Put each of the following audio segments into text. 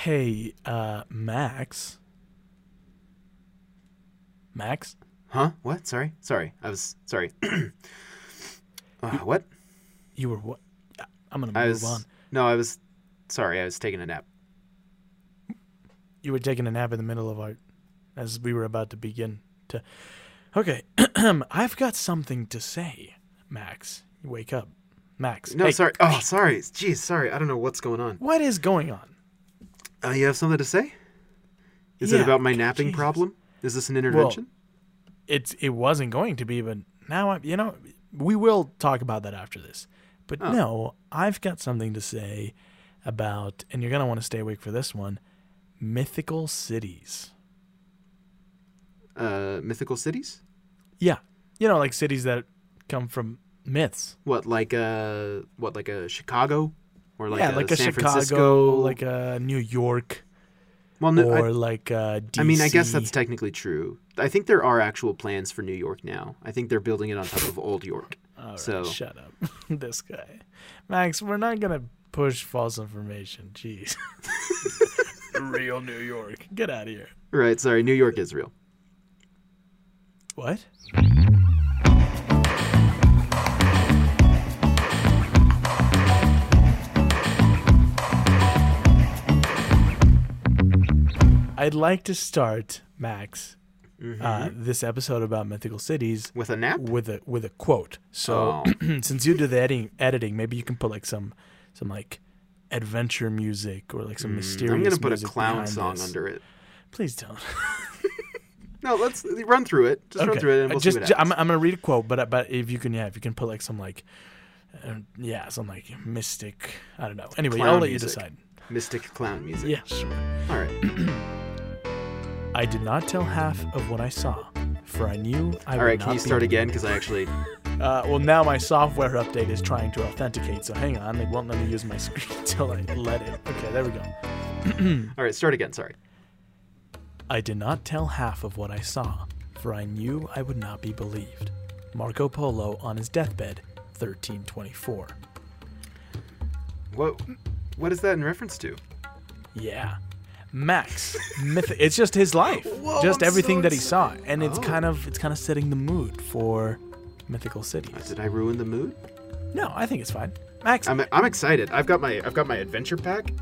Hey, uh, Max. Max? Huh? What? Sorry. Sorry. I was sorry. uh, what? You were what? I'm gonna I move was on. No, I was sorry. I was taking a nap. You were taking a nap in the middle of our, as we were about to begin to. Okay, I've got something to say, Max. You wake up, Max. No, hey, sorry. Oh, sorry. Jeez, sorry. I don't know what's going on. What is going on? Uh, you have something to say? Is it about my napping Jesus. problem? Is this an intervention? It's it wasn't going to be, but now I, you know, we will talk about that after this. But Oh. no, I've got something to say about, and you're gonna want to stay awake for this one. Mythical cities. uh, mythical cities? Yeah, you know, like cities that come from myths. What like uh what like a Chicago or like yeah, a like a San Chicago, Francisco? like a New York, well, no, or I, like a DC. I mean, I guess that's technically true. I think there are actual plans for New York now. I think they're building it on top of Old York. All right, so- shut up, this guy, Max. We're not gonna push false information. Jeez, real New York. Get out of here. Right, sorry, New York is real. What? I'd like to start, Max, uh, this episode about mythical cities With a nap? with a with a quote. So, since you do the editing, editing, maybe you can put like some some like adventure music or like some mysterious. Mm, I'm gonna put a clown song this. under it. Please don't. No, let's run through it. Just run through it, and Uh, we'll just, see what ju- I'm. I'm gonna read a quote, but uh, but if you can, yeah, if you can put like some like, uh, yeah, some like mystic. I don't know. Anyway, Clown I'll let music. you decide. Mystic clown music. Yeah, sure. All right. I did not tell half of what I saw, for I knew I All would right. Can you start again? Because I actually. Uh, well, now my software update is trying to authenticate, so hang on. It won't let me use my screen until I let it. Okay, there we go. All right. Start again. Sorry. I did not tell half of what I saw, for I knew I would not be believed. Marco Polo on his deathbed, 1324. What? What is that in reference to? Yeah. Max, myth- it's just his life, Whoa, just I'm everything so that he saw, and it's Oh. kind of it's kind of setting the mood for mythical Uh, cities. Did I ruin the mood? No, I think it's fine. Max, I'm, I'm excited. I've got my I've got my adventure pack.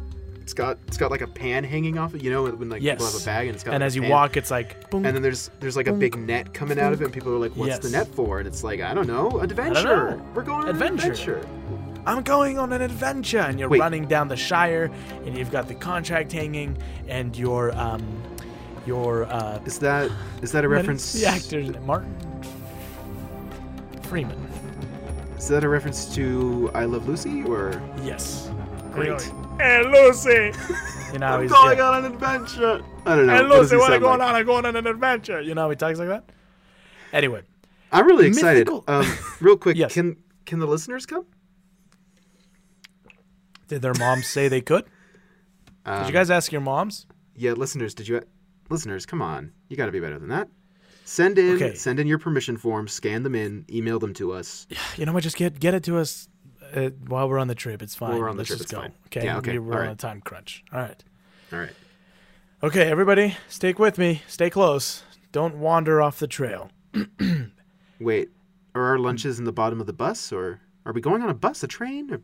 It's got it's got like a pan hanging off it. You know when like people Yes. have a bag and it's got. and like, as a you pan. walk, it's like boom. And then there's there's like a big net coming out of it, and people are like, "What's the Yes. net for?" And it's like, "I don't know, adventure. know. We're going on Adventure. an adventure." I'm going on an adventure, and you're Wait. running down the Shire, and you've got the contract hanging, and your um, your uh, Is that is that a reference? The actor's name? Martin Freeman. Is that a reference to I Love Lucy or? Yes. Great. Hey Lucy. You know I'm he's going yeah. on an adventure. I don't know. Hey Lucy, he what are sound going like? on? I'm going on an adventure. You know how he talks like that. Anyway, I'm really excited. Mythical- Um, real quick, Yes. can can the listeners come? Did their moms say they could? Um, Did you guys ask your moms? Yeah, listeners, did you? Listeners, come on, you got to be better than that. Send in, Okay. send in your permission forms, scan them in, email them to us. You know what? Just get get it to us uh, while we're on the trip. It's fine. While we're on the Let's trip, just it's go. fine. Okay. Yeah, okay. We- We're All on a time crunch. All right. All right. Okay, everybody, stay with me. Stay close. Don't wander off the trail. Wait, are our lunches in the bottom of the bus, or are we going on a bus, a train? Or...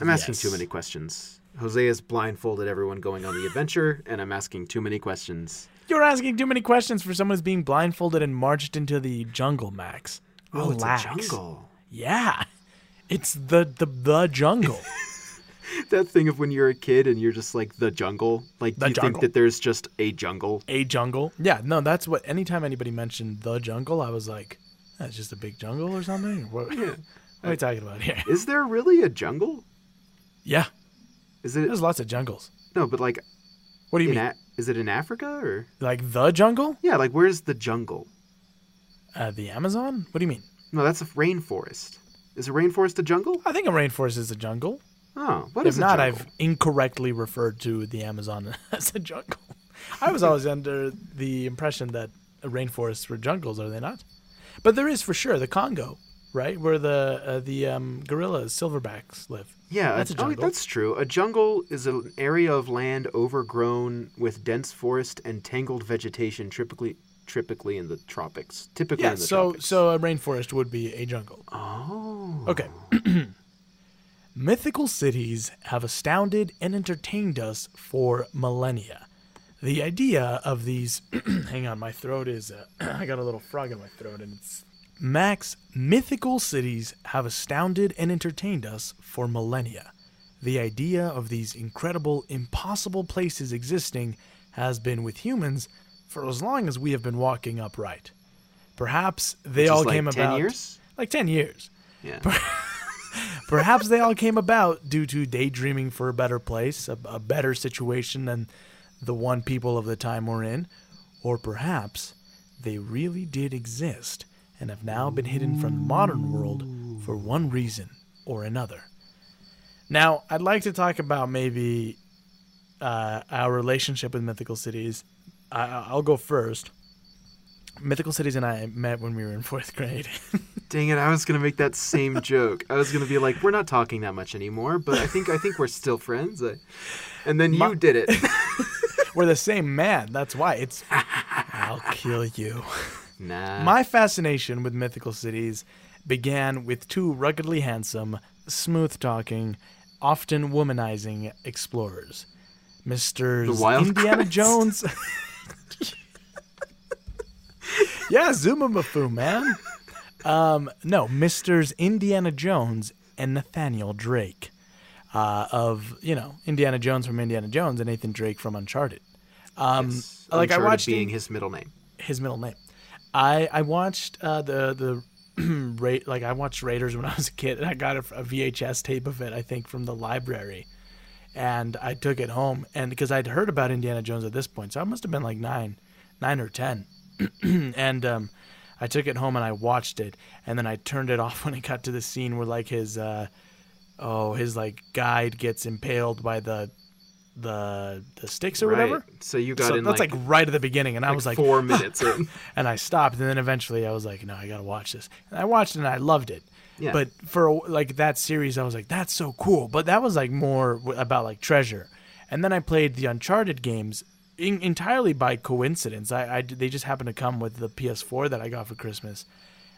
I'm asking too many questions. Jose has blindfolded everyone going on the adventure, and I'm asking too many questions. You're asking too many questions for someone who's being blindfolded and marched into the jungle, Max. Oh, Relax. it's a jungle. Yeah. It's the the the jungle. That thing of when you're a kid and you're just like the jungle. Like, The you jungle. think that there's just a jungle? a jungle. Yeah, no, that's what anytime anybody mentioned the jungle, I was like, that's just a big jungle or something? What, Yeah. what are we talking about here? Is there really a jungle? Yeah. Is it There's lots of jungles. no? But like, What do you in mean? a, is it in Africa or? like the jungle? Yeah, like where's the jungle? Uh, the Amazon? What do you mean? No, that's a rainforest. Is a rainforest a jungle? I think a rainforest is a jungle. Oh, what if is not? I've incorrectly referred to the Amazon as a jungle. I was always under the impression that rainforests were jungles, are they not? But there is for sure the Congo. Right? Where the uh, the um, gorillas, silverbacks live. Yeah, That's a oh, that's true. A jungle is an area of land overgrown with dense forest and tangled vegetation, typically typically in the tropics. Typically Yeah, in the so tropics. so a rainforest would be a jungle. Oh. Okay. Mythical cities have astounded and entertained us for millennia. The idea of these. hang on, my throat is. Uh, I got a little frog in my throat, and it's. Max, mythical cities have astounded and entertained us for millennia. The idea of these incredible, impossible places existing has been with humans for as long as we have been walking upright. Perhaps they all like came 10 about. years? Like 10 years. Yeah. Perhaps they all came about due to daydreaming for a better place, a, a better situation than the one people of the time were in, or perhaps they really did exist and have now been hidden from the modern world for one reason or another. Now, I'd like to talk about maybe uh, our relationship with mythical cities. I, I'll go first. Mythical cities and I met when we were in fourth grade. Dang it! I was gonna make that same joke. I was gonna be like, "We're not talking that much anymore," but I think I think we're still friends. I, and then My- you did it. We're the same man. That's why it's. I'll kill you. Nah. My fascination with mythical cities began with two ruggedly handsome, smooth talking, often womanizing explorers. Mr. Indiana Kratts. Jones. yeah, Zuma Mafu, man. Um, no, Mr. Indiana Jones and Nathaniel Drake. Uh, of you know Indiana Jones from Indiana Jones and Nathan Drake from Uncharted. Um, Yes, like I Uncharted watched being in- his middle name. his middle name. I I watched uh, the the Ra- like I watched Raiders when I was a kid, and I got a, a VHS tape of it. I think from the library, and I took it home, and because I'd heard about Indiana Jones at this point, so I must have been like nine, nine or ten, and um, I took it home and I watched it, and then I turned it off when it got to the scene where like his uh, oh his like guide gets impaled by the the the sticks or right. whatever. So you got So in that's like, like, right at the beginning, and I was like, four minutes in. and I stopped, and then eventually I was like, no, I gotta watch this. And I watched it, and I loved it. Yeah. But for like that series, I was like, that's so cool. But that was like more about like treasure. And then I played the Uncharted games in, entirely by coincidence. I, I they just happened to come with the PS4 that I got for Christmas,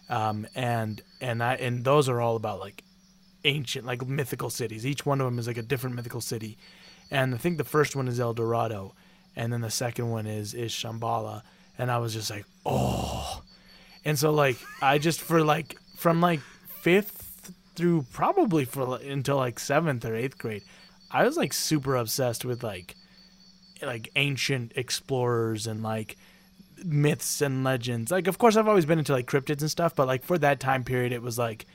um, and and I and those are all about like ancient, like mythical cities. Each one of them is like a different mythical city, and I think the first one is El Dorado, and then the second one is is Shambhala, and I was just like, oh, and so like I just for like from like fifth through probably for until like seventh or eighth grade, I was like super obsessed with like like ancient explorers and like myths and legends. Like of course I've always been into like cryptids and stuff, but like for that time period it was like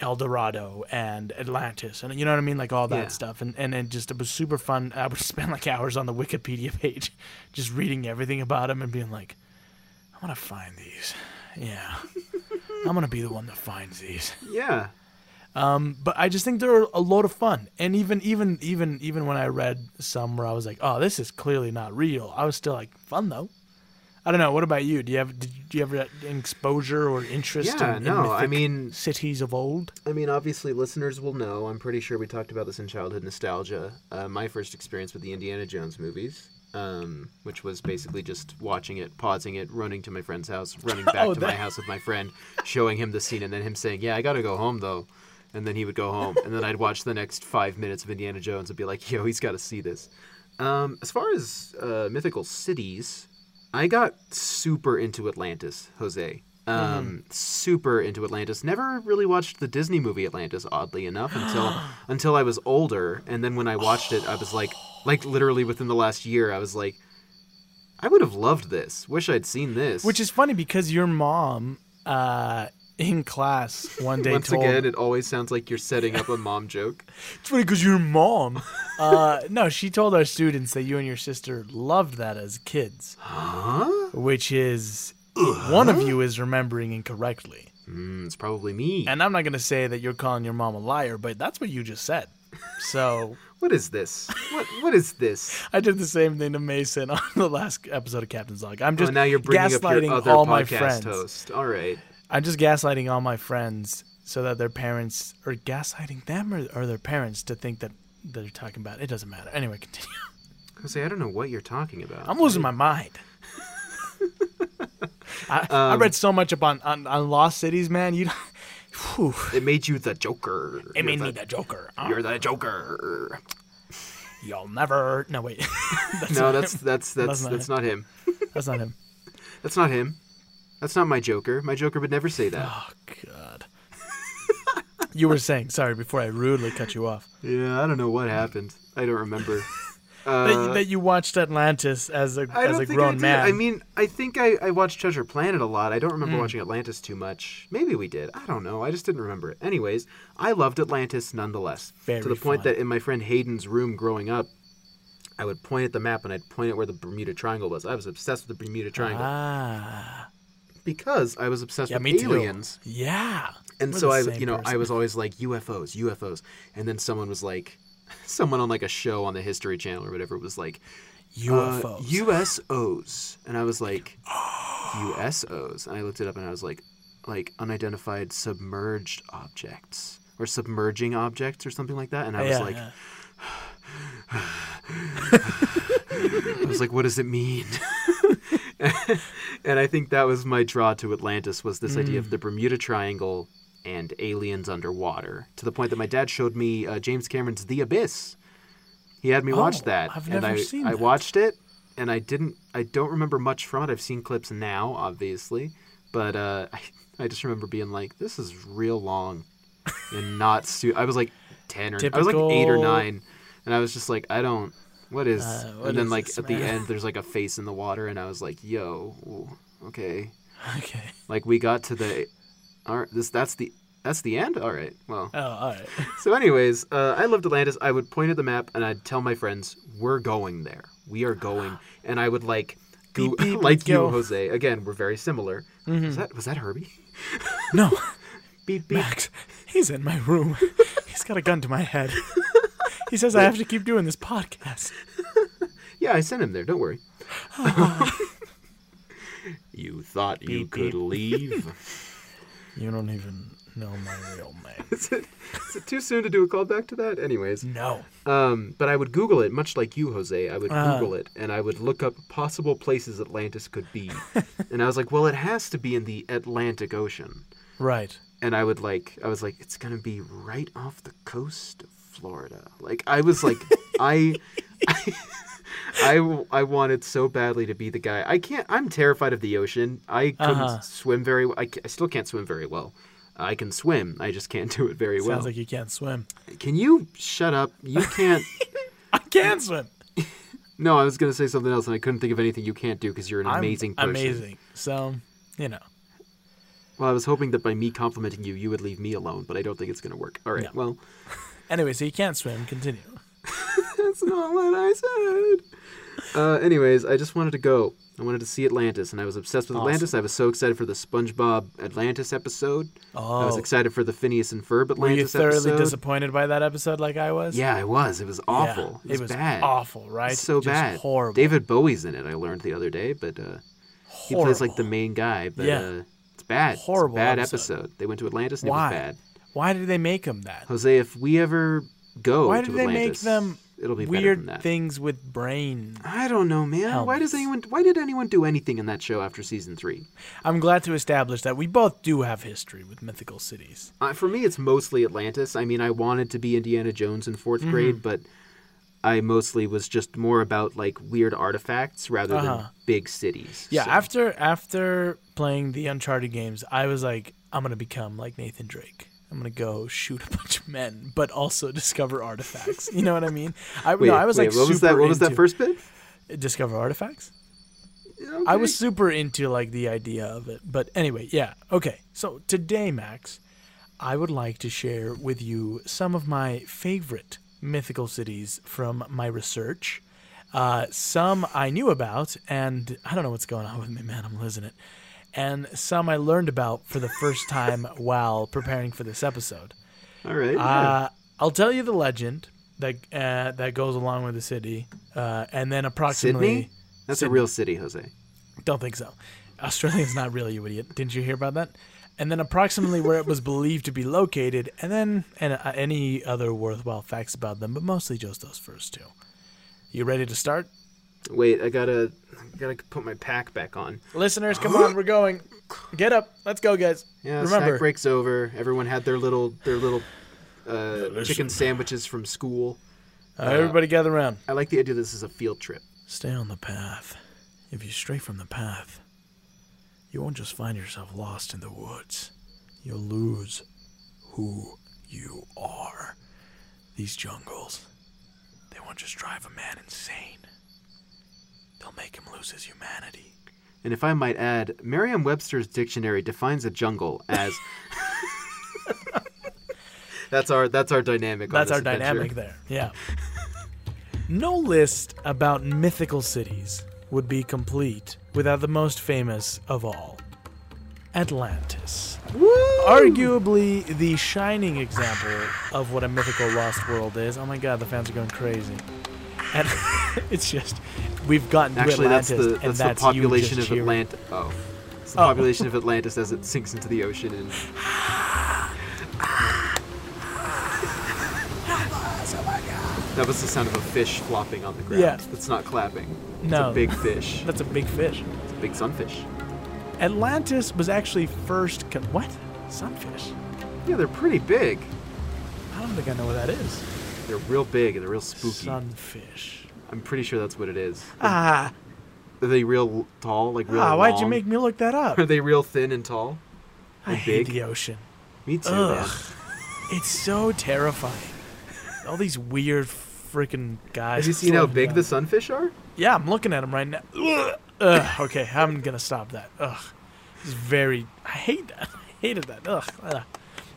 El Dorado and Atlantis and you know what I mean, like all that Yeah. stuff. And and it just it was super fun. I would spend like hours on the Wikipedia page, just reading everything about them and being like, I want to find these. Yeah, I'm gonna be the one that finds these. yeah. Um, but I just think they're a lot of fun. And even even even even when I read some where I was like, oh, this is clearly not real, I was still like, fun though. I don't know. What about you? Do you have did you ever have an exposure or interest Yeah, in, in no, I mean- cities of old? I mean, obviously, listeners will know. I'm pretty sure we talked about this in childhood nostalgia. Uh, my first experience with the Indiana Jones movies, um, which was basically just watching it, pausing it, running to my friend's house, running back Oh, to my house with my friend, showing him the scene, and then him saying, "Yeah, I gotta go home though," and then he would go home, and then I'd watch the next five minutes of Indiana Jones and be like, "Yo, he's got to see this." Um, as far as uh, mythical cities, I got super into Atlantis, Jose. Um, super into Atlantis. Never really watched the Disney movie Atlantis, oddly enough, until until I was older. And then when I watched it, I was like, like literally within the last year, I was like, I would have loved this. Wish I'd seen this. Which is funny because your mom uh, in class one day once told again, it always sounds like you're setting up a mom joke. It's funny because your mom. Uh, no, she told our students that you and your sister loved that as kids, Huh? which is one of you is remembering incorrectly. Mm, it's probably me. And I'm not gonna say that you're calling your mom a liar, but that's what you just said. So What is this? What what is this? I did the same thing to Mason on the last episode of Captain's Log. I'm Oh, just now you're bringing up gaslighting your other all my friends. host. All right. I'm just gaslighting all my friends so that their parents or gaslighting them or, or their parents to think that they're talking about it doesn't matter. Anyway, continue. Jose, I don't know what you're talking about. I'm losing my mind. I, I Um, read so much up on, on, Lost Cities, man. You, whew, It made you the Joker. it You're made the, me the Joker. You're the Joker. You'll never. No, wait. that's No, that's that's that's That's not that's not him. that's not him. That's not him. That's not my Joker. My Joker would never say that. Oh God. you were saying sorry before I rudely cut you off. Yeah, I don't know what happened. I don't remember. that, Uh, you, that you watched Atlantis as a I as a think I man. I mean, I think I, I watched Treasure Planet a lot. I don't remember watching Atlantis too much. Maybe we did. I don't know. I just didn't remember it. Anyways, I loved Atlantis nonetheless. Very to the point fun. that in my friend Hayden's room growing up, I would point at the map and I'd point at where the Bermuda Triangle was. I was obsessed with the Bermuda Triangle ah, because I was obsessed yeah, with aliens. too. Yeah. And We're so I, you know, I was always like UFOs, UFOs, and then someone was like, someone on like a show on the History Channel or whatever was like, uh, UFOs. USOs, and I was like, USOs, and I looked it up and I was like, like unidentified submerged objects or submerging objects or something like that, and I was yeah, like, yeah. I was like, what does it mean? and I think that was my draw to Atlantis was this idea Mm. of the Bermuda Triangle and aliens underwater. To the point that my dad showed me uh, James Cameron's The Abyss. He had me watch Oh, that, I've and I I that. watched it, and I didn't. I don't remember much from it. I've seen clips now, obviously, but uh, I I just remember being like, this is real long, and not. Su- I was like ten or I was like eight or nine, and I was just like, I don't. What is? Uh, what and then is like this, at the end, there's like a face in the water, and I was like, yo, ooh, okay. Okay. Like we got to the, all right, this that's the that's the end. All right, well. Oh, all right. So, anyways, uh, I loved Atlantis. I would point at the map and I'd tell my friends, "We're going there. We are going." And I would like, go, Beep, beep, like you, go. Jose. Again, we're very similar. Mm-hmm. Was that was that Herbie? No, Beep beep. Max. He's in my room. He's got a gun to my head. He says I have to keep doing this podcast. Yeah, I sent him there. Don't worry. you thought you Beep, could beep. leave? You don't even know my real name. is, it, is it too soon to do a callback to that? Anyways, No. um, but I would Google it, much like you, Jose. I would Uh-huh. Google it, and I would look up possible places Atlantis could be. and I was like, well, it has to be in the Atlantic Ocean. Right. and I would like I was like it's gonna be right off the coast of Florida. Like I was like I, I I I wanted so badly to be the guy. I can't. I'm terrified of the ocean. I couldn't Uh-huh. swim very. I, I still can't swim very well. I can swim. I just can't do it very well. Sounds like you can't swim. can you shut up? You can't. I can swim. no, I was gonna say something else, and I couldn't think of anything you can't do because you're an I'm amazing person. Amazing. So, you know. Well, I was hoping that by me complimenting you, you would leave me alone, but I don't think it's gonna work. All right. No. Well. Anyway, so you can't swim. Continue. That's not what I said. Uh, anyways, I just wanted to go. I wanted to see Atlantis, and I was obsessed with Atlantis. I was so excited for the SpongeBob Atlantis episode. Oh. I was Oh. excited for the Phineas and Ferb Atlantis episode. Were you thoroughly episode. disappointed by that episode like I was? yeah, I was. It was Yeah, awful. it was, bad. awful, right? It's so Just bad. Horrible. David Bowie's in it. I learned the other day, but uh, he plays like the main guy. But Yeah. uh, it's bad. Horrible It's a bad episode. episode. They went to Atlantis and Why? it was bad. Why did they make them that? Jose, if we ever go Why to did they make Atlantis, them it'll be than Weird that. things with brain. I don't know, man. Why does anyone? Why did anyone do anything in that show after season three? I'm glad to establish that we both do have history with mythical cities. Uh, for me, it's mostly Atlantis. I mean, I wanted to be Indiana Jones in 4th Mm-hmm. grade, but I mostly was just more about like weird artifacts rather than Uh-huh. big cities. Yeah, So- after after playing the Uncharted games, I was like, I'm gonna become like Nathan Drake. I'm gonna go shoot a bunch of men, but also discover artifacts. You know what I mean? I Wait, no, I was wait, like, what was that? What was that first bit? Discover artifacts. Okay. I was super into like the idea of it. But anyway, yeah. Okay. So today, Max, I would like to share with you some of my favorite mythical cities from my research. Uh, some I knew about, and I don't know what's going on with me, man. I'm losing it. And some I learned about for the first time while preparing for this episode. All right. Uh, I'll tell you the legend that uh, that goes along with the city, uh, and then approximately. Sydney? That's a real city, Jose. Don't think so. Australia's not really you idiot. Didn't you hear about that? and then approximately where it was believed to be located, and then and uh, any other worthwhile facts about them, but mostly just those first two. You ready to start? Wait, I gotta, I gotta put my pack back on. Listeners, come on, we're going. Get up. Let's go, guys. Yeah, Remember, snack break's over. Everyone had their little, their little uh, chicken sandwiches from school. uh, everybody gather around. I like the idea this is a field trip. Stay on the path. If you stray from the path, you won't just find yourself lost in the woods. You'll lose who you are. These jungles, they won't just drive a man insane. They'll make him lose his humanity. And if I might add, Merriam-Webster's dictionary defines a jungle as. that's our that's our dynamic. on That's our adventure. dynamic there. Yeah. no list about mythical cities would be complete without the most famous of all Atlantis. Arguably the shining example of what a mythical lost world is. Oh my god, the fans are going crazy. And it's just, we've gotten to Actually, that's the and that's, that's the population of. Atlantis. Oh, it's the Oh. population of Atlantis as it sinks into the ocean and. That was the sound of a fish flopping on the ground. Yeah. That's not clapping. It's No. a big fish. That's a big fish. It's a big sunfish. Atlantis was actually first. Con- what? Sunfish? Yeah, they're pretty big. I don't think I know what that is. They're real big and they're real spooky. Sunfish. I'm pretty sure that's what it is. Ah, Are they real tall? Like real ah why'd you make me look that up? Are they real thin and tall? I hate big? the ocean. Me too. Ugh. It's so terrifying. All these weird freaking guys. Have you seen how big down. the sunfish are? Yeah, I'm looking at them right now. Ugh. Ugh. Okay, I'm gonna stop that. Ugh. It's very. I hate that. I hated that. Ugh. Ugh.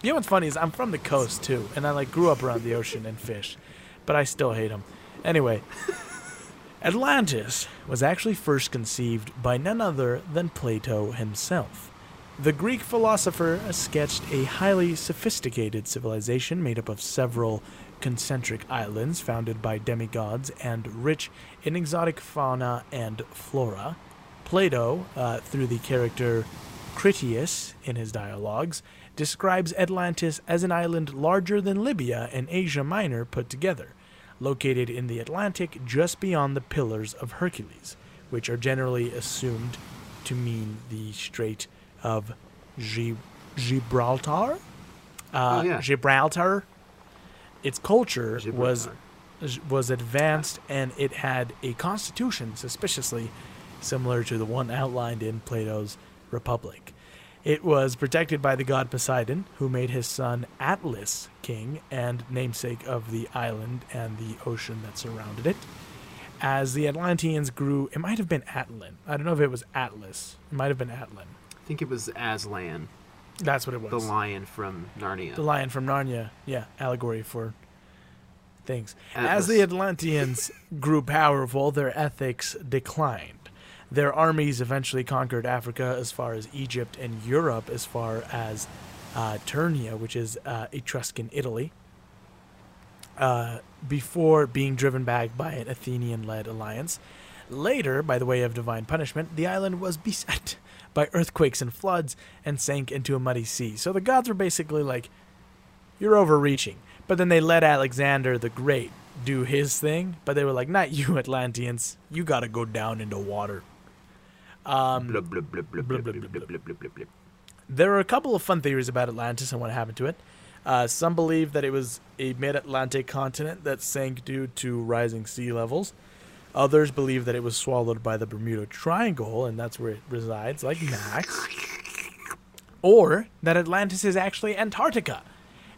You know what's funny is I'm from the coast too, and I like grew up around the ocean and fish, but I still hate them. Anyway, Atlantis was actually first conceived by none other than Plato himself. The Greek philosopher sketched a highly sophisticated civilization made up of several concentric islands founded by demigods and rich in exotic fauna and flora. Plato, uh, through the character Critias in his dialogues, describes Atlantis as an island larger than Libya and Asia Minor put together, located in the Atlantic just beyond the Pillars of Hercules, which are generally assumed to mean the Strait of Gi- Gibraltar. Uh, Oh, yeah. Gibraltar. Its culture was was advanced and it had a constitution suspiciously similar to the one outlined in Plato's Republic. It was protected by the god Poseidon, who made his son Atlas king and namesake of the island and the ocean that surrounded it. As the Atlanteans grew, it might have been Atlan. I don't know if it was Atlas. It might have been Atlan. I think it was Aslan, That's what it was. the lion from Narnia. The lion from Narnia. Yeah, allegory for things. As the Atlanteans grew powerful, their ethics declined. Their armies eventually conquered Africa as far as Egypt and Europe as far as uh, which is uh, Etruscan Italy, uh, before being driven back by an Athenian led alliance. Later, by the way of divine punishment, the island was beset by earthquakes and floods and sank into a muddy sea. So the gods were basically like, you're overreaching. But then they let Alexander the Great do his thing, but they were like, not you, Atlanteans. You gotta go down into water. There are a couple of fun theories about Atlantis and what happened to it. Uh, some believe that it was a mid Atlantic continent that sank due to rising sea levels. Others believe that it was swallowed by the Bermuda Triangle and that's where it resides, like Max. Or that Atlantis is actually Antarctica,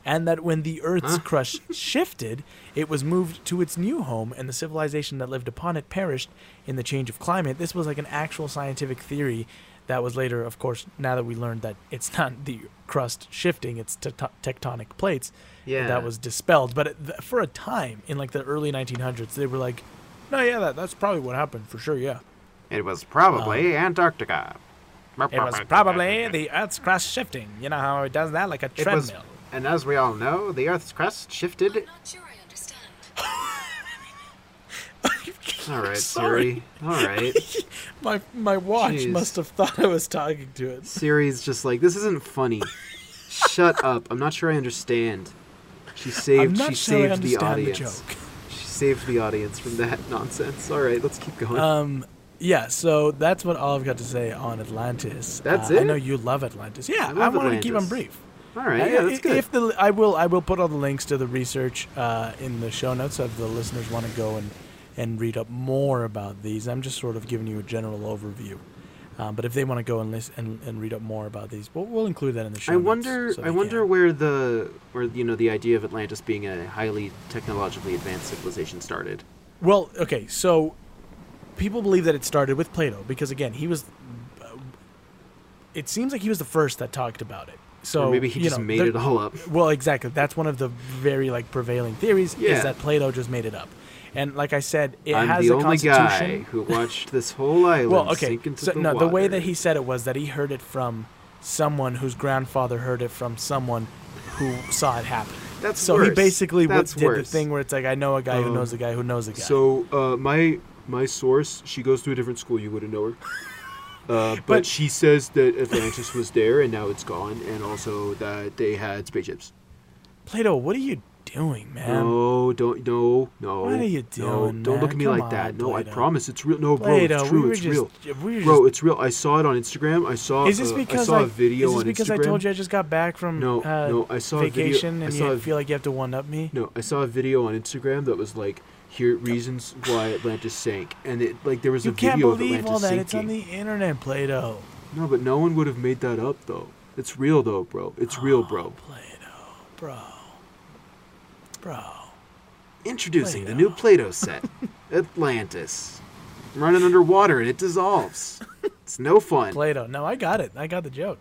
and that when the Earth's Huh? crust shifted, it was moved to its new home, and the civilization that lived upon it perished in the change of climate. This was like an actual scientific theory that was later, of course, now that we learned that it's not the crust shifting, it's te- tectonic plates, Yeah. that was dispelled. But it, th- for a time, in like the early 1900s, they were like, no, yeah, that, that's probably what happened, for sure, yeah. It was probably um, Antarctica. It was probably the Earth's crust shifting. You know how it does that, like a treadmill. And as we all know, the Earth's crust shifted I'm not sure I understand. All right, Sorry. Siri. All right. My my watch Jeez. must have thought I was talking to it. Siri's just like, this isn't funny. Shut up. I'm not sure I understand. She saved. I'm not she sure I saved the understand the audience. joke. She saved the audience from that nonsense. All right, let's keep going. Um, yeah, so that's what all I've got to say on Atlantis. That's Uh, I know you love Atlantis. Yeah, I I, love wanted to keep them brief. All right, yeah, that's good. If the I will I will put all the links to the research uh, in the show notes so if the listeners want to go and and read up more about these. I'm just sort of giving you a general overview. Um, but if they want to go and listen and, and read up more about these, we'll, we'll include that in the show. I notes wonder. so I wonder can. where the where you know the idea of Atlantis being a highly technologically advanced civilization started. Well, okay, so people believe that it started with Plato because again, he was. Uh, it seems like he was the first that talked about it. So or maybe he just know, made it all up. Well, exactly. That's one of the very like prevailing theories Yeah. is that Plato just made it up. And like I said, it I'm has the a only guy who watched this whole island well, okay. sink into So the no, water. the way that he said it was that he heard it from someone whose grandfather heard it from someone who saw it happen. That's so he basically That's did the thing where it's like I know a guy who Um, knows a guy who knows a guy. So uh, my my source, she goes to a different school. You wouldn't know her. Uh, but, But- she says that Atlantis was there and now it's gone, and also that they had spaceships. Plato, what are you doing, man? no, don't, no, no. What are you no, doing, Don't look at me Come like that. on, No, I promise it's real. No, bro, Plato, it's true. we it's just, real. we Bro, it's real. I saw it on Instagram. I saw. is this uh, because I saw I, a video is this because Instagram. I told you I just got back from No, uh, no, I saw a video- vacation I and saw you a- feel like you have to one up me? No, I saw a video on Instagram that was like, here reasons why Atlantis sank, and it like there was You a can't video of believe Atlantis all that. sinking. It's on the internet, Plato. No, but no one would have made that up though. It's real though, bro. It's oh, real, bro. Plato, bro, bro. Introducing the new Plato set, Atlantis. Running underwater and it dissolves. It's no fun. Plato. No, I got it. I got the joke.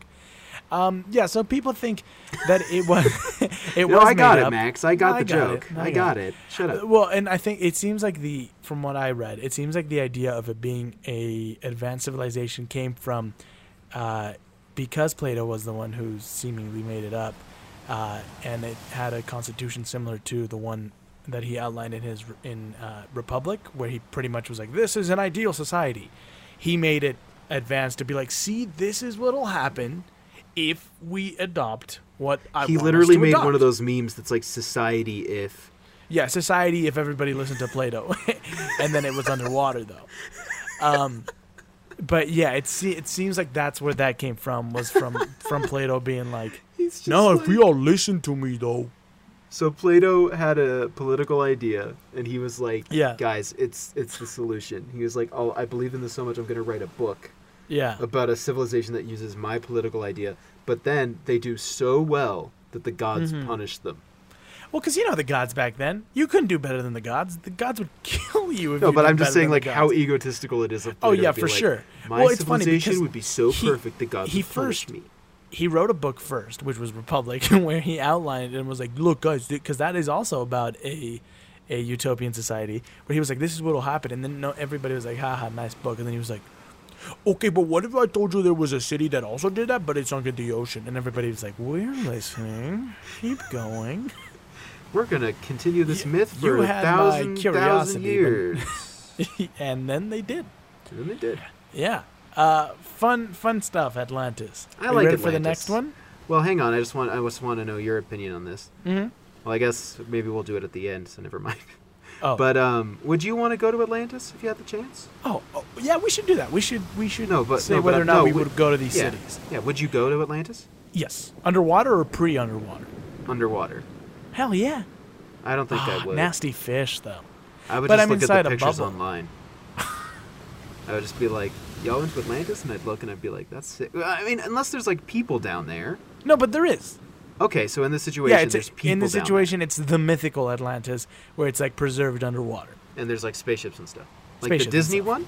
Um, yeah. So people think that it was. it no, was I got it, up. Max. I got I the got joke. it. I, I got, got it. Shut Uh, up. Well, and I think it seems like the from what I read, it seems like the idea of it being a advanced civilization came from uh, because Plato was the one who seemingly made it up, uh, and it had a constitution similar to the one that he outlined in his in uh, Republic, where he pretty much was like, "This is an ideal society." He made it advanced to be like, "See, this is what'll happen if we adopt what I." he literally made adopt." one of those memes that's like society if. Yeah, society if everybody listened to Plato, and then it was underwater though. Um, but yeah, it se- it seems like that's where that came from was from from Plato being like, no, like- if we all listen to me though. So Plato had a political idea, and he was like, Yeah. guys, it's it's the solution." He was like, "Oh, I believe in this so much, I'm going to write a book Yeah, about a civilization that uses my political idea." But then they do so well that the gods Mhm. punish them. well, because you know the gods back then, you couldn't do better than the gods. The gods would kill you if No, you but I'm just saying, like, how egotistical it is of Oh yeah, for like, sure. My well, it's funny civilization would be so he- perfect, the gods he would first- me. he wrote a book first, which was Republic, where he outlined it and was like, "Look, guys, because that is also about a a utopian society." Where he was like, "This is what'll happen," and then no, everybody was like, "Haha, nice book," and then he was like, "Okay, but what if I told you there was a city that also did that, but it sunk into the ocean?" And everybody was like, "We're listening. Keep going." We're gonna continue this Y- myth for a thousand, thousand years. and then they did. and then they did. Yeah. Uh, fun, fun stuff. Atlantis. I Are like ready for the next one. Well, hang on. I just want I just want to know your opinion on this. Mm-hmm. Well, I guess maybe we'll do it at the end, so never mind. Oh, But um, would you want to go to Atlantis if you had the chance? oh, oh, yeah, we should do that. We should, we should No, but- say no, whether I- or not no, we would go to these yeah. cities. Yeah. Would you go to Atlantis Yes, underwater or pre-underwater. underwater? Hell yeah. I don't think I Ah, would. Nasty fish though. I would But just I'm look inside at a the pictures bubble. online. I would just be like, "Y'all went to Atlantis," and I'd look and I'd be like, "That's sick." I mean, unless there's like people down there. No, but there is. Okay, so in this situation, yeah, it's there's people in this down there, situation, it's the mythical Atlantis where it's like preserved underwater. and there's like spaceships and stuff. Like Spaceships the Disney one,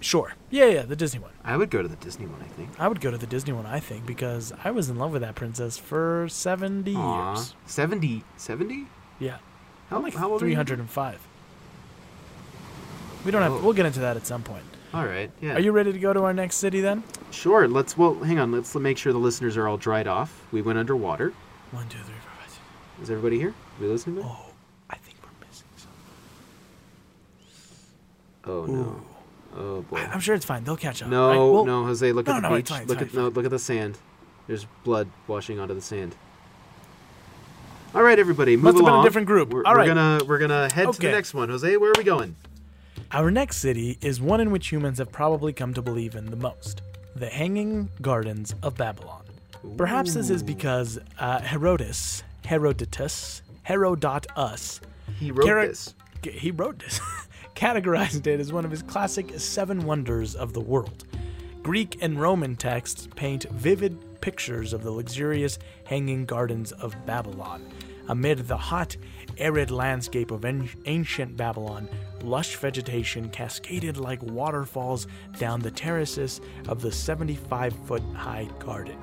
Sure. Yeah, yeah, the Disney one. I would go to the Disney one. I think. I would go to the Disney one, I think, because I was in love with that princess for 70 Aw. years. 70? 70? Yeah. How, I'm like how old are you? 305. We don't have. Oh. We'll get into that at some point. All right. Yeah. Are you ready to go to our next city then? Sure. Let's. Well, hang on. Let's make sure the listeners are all dried off. We went underwater. One, two, three, four, five, six. Is everybody here? Are we listening? To? Oh, I think we're missing something. Oh, I think we're missing something. Oh no. Oh boy. I- I'm sure it's fine. They'll catch up. No, right? Well, no, Jose, look no, at the no, beach. fine, look fine, at no, look at the sand. There's blood washing onto the sand. All right, everybody, move Must have been a different group. We're, All we're right. gonna we're gonna head to the next one. Jose, where are we going? Our next city is one in which humans have probably come to believe in the most the Hanging Gardens of Babylon. Perhaps this is because uh, Herodotus, Herodotus, Herodotus, He wrote Charac- this. he wrote this, categorized it as one of his classic seven wonders of the world. Greek and Roman texts paint vivid pictures of the luxurious hanging gardens of Babylon. Amid the hot, arid landscape of an- ancient Babylon, lush vegetation cascaded like waterfalls down the terraces of the 75 foot high garden.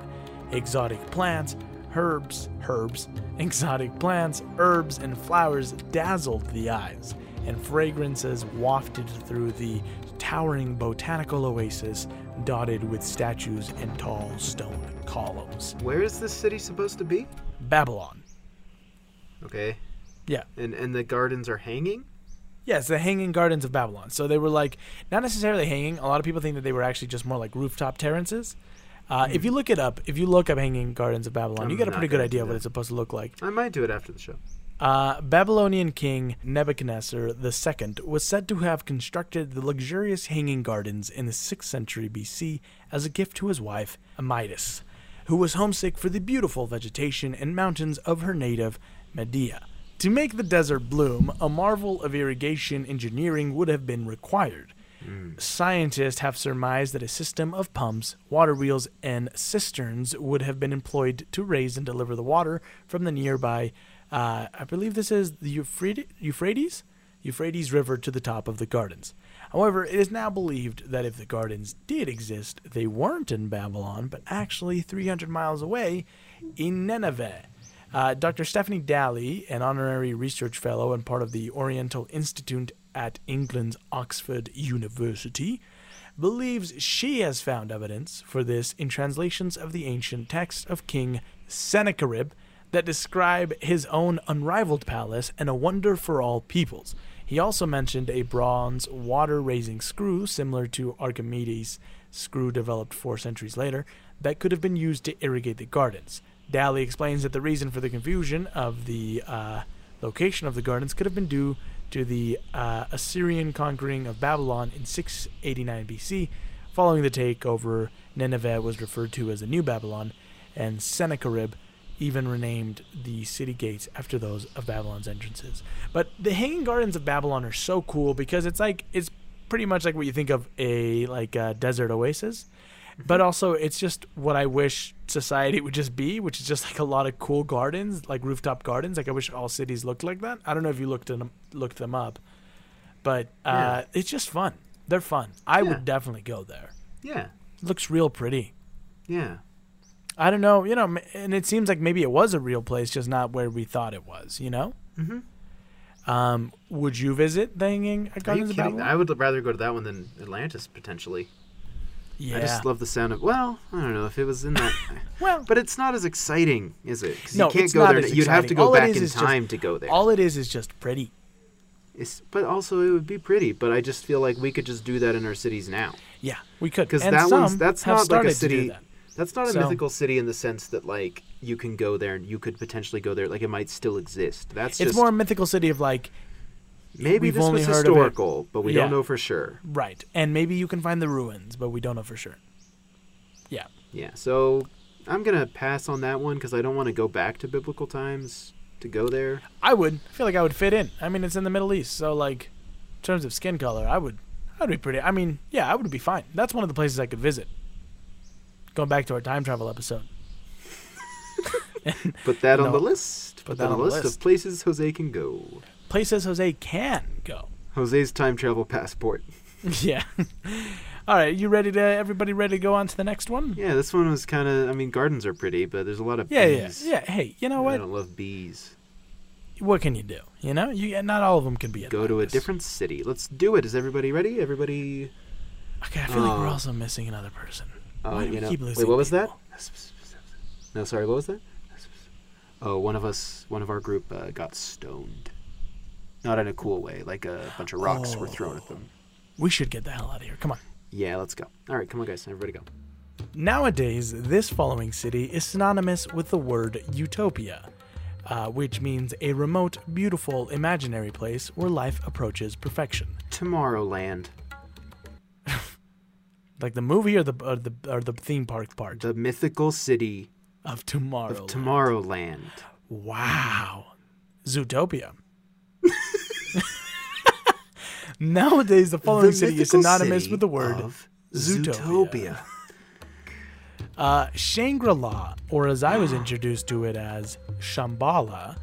Exotic plants, herbs, herbs, exotic plants, herbs, and flowers dazzled the eyes, and fragrances wafted through the towering botanical oasis dotted with statues and tall stone columns. Where is this city supposed to be? Babylon. Okay. Yeah. And and the gardens are hanging. Yes, the Hanging Gardens of Babylon. So they were like, not necessarily hanging. A lot of people think that they were actually just more like rooftop terraces. Uh, If you look it up, if you look up Hanging Gardens of Babylon, you I'm get a pretty good idea of what it's supposed to look like. I might do it after the show. Uh, Babylonian king Nebuchadnezzar II was said to have constructed the luxurious hanging gardens in the 6th century BC as a gift to his wife, Amytis, who was homesick for the beautiful vegetation and mountains of her native Medea. To make the desert bloom, a marvel of irrigation engineering would have been required. Scientists have surmised that a system of pumps, water wheels, and cisterns would have been employed to raise and deliver the water from the nearby, uh, I believe this is the Euphrates, Euphrates? Euphrates River to the top of the gardens. However, it is now believed that if the gardens did exist, they weren't in Babylon, but actually 300 miles away in Nineveh. Uh, Dr. Stephanie Dalley, an honorary research fellow and part of the Oriental Institute at England's Oxford University, believes she has found evidence for this in translations of the ancient texts of King Sennacherib that describe his own unrivaled palace and a wonder for all peoples. He also mentioned a bronze water raising screw similar to Archimedes' screw developed four centuries later that could have been used to irrigate the gardens. Dalley explains that the reason for the confusion of the uh, location of the gardens could have been due to the uh, Assyrian conquering of Babylon in 689 BC. Following the takeover, Nineveh was referred to as the New Babylon, and Sennacherib even renamed the city gates after those of Babylon's entrances. But the Hanging Gardens of Babylon are so cool because it's like it's pretty much like what you think of a like a desert oasis, but also it's just what I wish society would just be, which is just like a lot of cool gardens, like rooftop gardens. Like I wish all cities looked like that. I don't know if you looked them looked them up, but uh, it's just fun. They're fun. I Yeah. would definitely go there. Yeah. It looks real pretty. Yeah. I don't know, you know, and it seems like maybe it was a real place, just not where we thought it was. You know. Mm-hmm. Um, would you visit the Hanging Are you Gardens of kidding? Babylon? I would rather go to that one than Atlantis potentially. Yeah. I just love the sound of. Well, I don't know if it was in that. well, But it's not as exciting, is it? No, you can't it's go not there. as You'd have to go All back in is just- time to go there. all it is is just pretty. It's, but also, it would be pretty. But I just feel like we could just do that in our cities now. Yeah, we could. Because that one's that's not like a started to do city. that. That's not a So- mythical city in the sense that like you can go there and you could potentially go there. Like it might still exist. That's It's just more a mythical city of like maybe we've this only was historical, but we Yeah. don't know for sure. right, and maybe you can find the ruins, but we don't know for sure. Yeah, Yeah, so I'm gonna pass on that one because I don't want to go back to biblical times to go there. I would I feel like I would fit in. I mean, it's in the Middle East, so like in terms of skin color, I would I'd be pretty. I mean, yeah, I would be fine. That's one of the places I could visit. Going back to our time travel episode. Put that on No. the list. Put, that, on the list, list. of places Jose can go. Places Jose can go. Jose's time travel passport. yeah. All right, you ready to? Everybody ready to go on to the next one? Yeah, this one was kind of. I mean, gardens are pretty, but there's a lot of Yeah, yeah, bees. yeah. Hey, you know what? I don't love bees. What can you do? You know, you not all of them can be. Go to a different city. Let's do it. Is everybody ready? Everybody. Okay, I feel like we're Oh. also missing another person. Uh, Why do you we know. keep Wait, what was that? No, sorry. What was that? Oh, one of us, one of our group, uh, got stoned. Not in a cool way, like a bunch of rocks were thrown at them. We should get the hell out of here. Come on. Yeah, let's go. All right, come on, guys. Everybody go. Nowadays, this following city is synonymous with the word utopia, uh, which means a remote, beautiful, imaginary place where life approaches perfection. Tomorrowland. Like the movie or the or the or the theme park part The mythical city of tomorrow. of Tomorrowland. Wow. Zootopia. Nowadays, the following The city is synonymous city with the word of Zootopia. Uh, Shangri-La, or as I was introduced to it as Shambhala,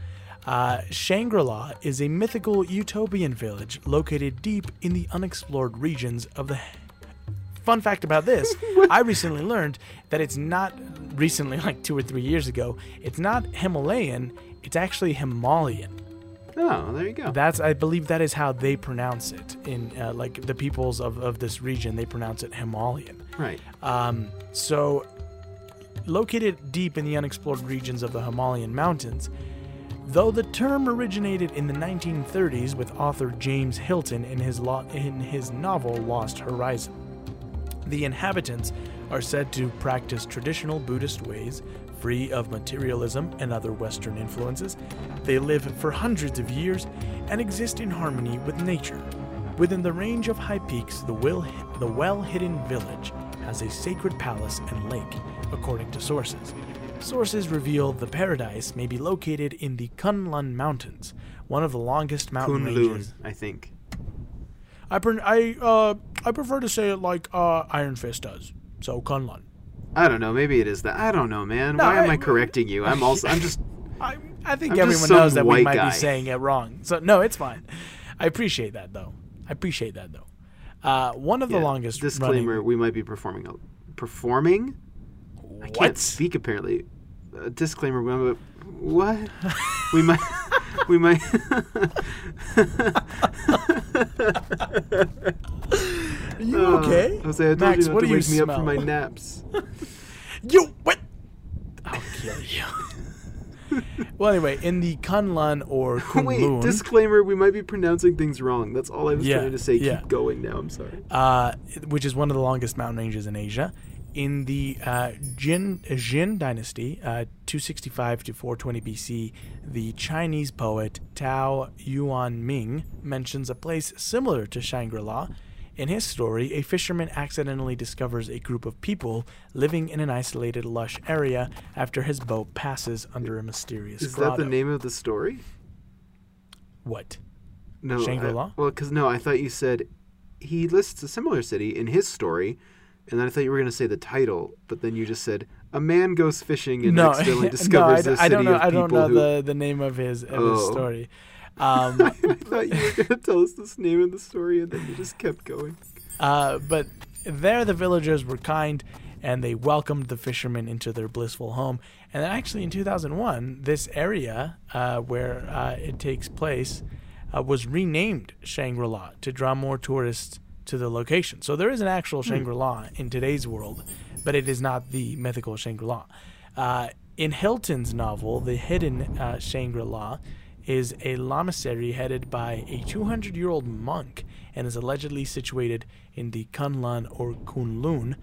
uh, Shangri-La is a mythical utopian village located deep in the unexplored regions of the. Fun fact about this: I recently learned that it's not recently, like two or three years ago. It's not Himalayan; it's actually Himalayan. Oh, there you go. That's I believe that is how they pronounce it in uh, like the peoples of, of this region. They pronounce it Himalayan. right. Um, so, located deep in the unexplored regions of the Himalayan mountains, though the term originated in the 1930s with author James Hilton in his lo- in his novel Lost Horizon, the inhabitants are said to practice traditional Buddhist ways, free of materialism and other Western influences. They live for hundreds of years and exist in harmony with nature. Within the range of high peaks, the, will, the well-hidden village has a sacred palace and lake, according to sources. Sources reveal the paradise may be located in the Kunlun Mountains, one of the longest mountain Kunlun, ranges. I think. I pre- I uh I prefer to say it like uh Iron Fist does. So Kunlun. I don't know. Maybe it is that. I don't know, man. No, Why am I- I correcting you? I'm also. I'm just. I I think I'm everyone knows that we might guy. be saying it wrong. So no, it's fine. I appreciate that though. I appreciate that though. Uh, one of the yeah, longest disclaimer: running- We might be performing. A, performing? I can't speak apparently. Uh, disclaimer: We. What? we might. We might. Are you Uh, okay? Jose, I told Max, you not what to do you wake me up from my naps. You what? I'll kill you. well, anyway, in the Kunlun or Wait, Kunlun, disclaimer: We might be pronouncing things wrong. That's all I was Yeah, trying to say. yeah. Keep going now. I'm sorry. uh, which is one of the longest mountain ranges in Asia. In the uh, Jin Jin dynasty, uh, 265 to 420 BC, the Chinese poet Tao Yuan Ming mentions a place similar to Shangri-La. In his story, a fisherman accidentally discovers a group of people living in an isolated, lush area after his boat passes under a mysterious Is grotto. that the name of the story? What? No. Shangri-La? well, because no, I thought you said he lists a similar city in his story, and then I thought you were going to say the title, but then you just said a man goes fishing and no, accidentally no, discovers I, a city I don't know. of I don't know who. the, the name of his of his Oh. story. Um, I thought you were going to tell us this name of the story, and then you just kept going. uh, but there, the villagers were kind, and they welcomed the fishermen into their blissful home. And then, actually, in 2001, this area uh, where uh, it takes place uh, was renamed Shangri-La to draw more tourists to the location. So there is an actual Shangri-La in today's world, but it is not the mythical Shangri-La. Uh, in Hilton's novel, The Hidden uh, Shangri-La is a lamasery headed by a 200 year old monk and is allegedly situated in the Kunlun or Kunlun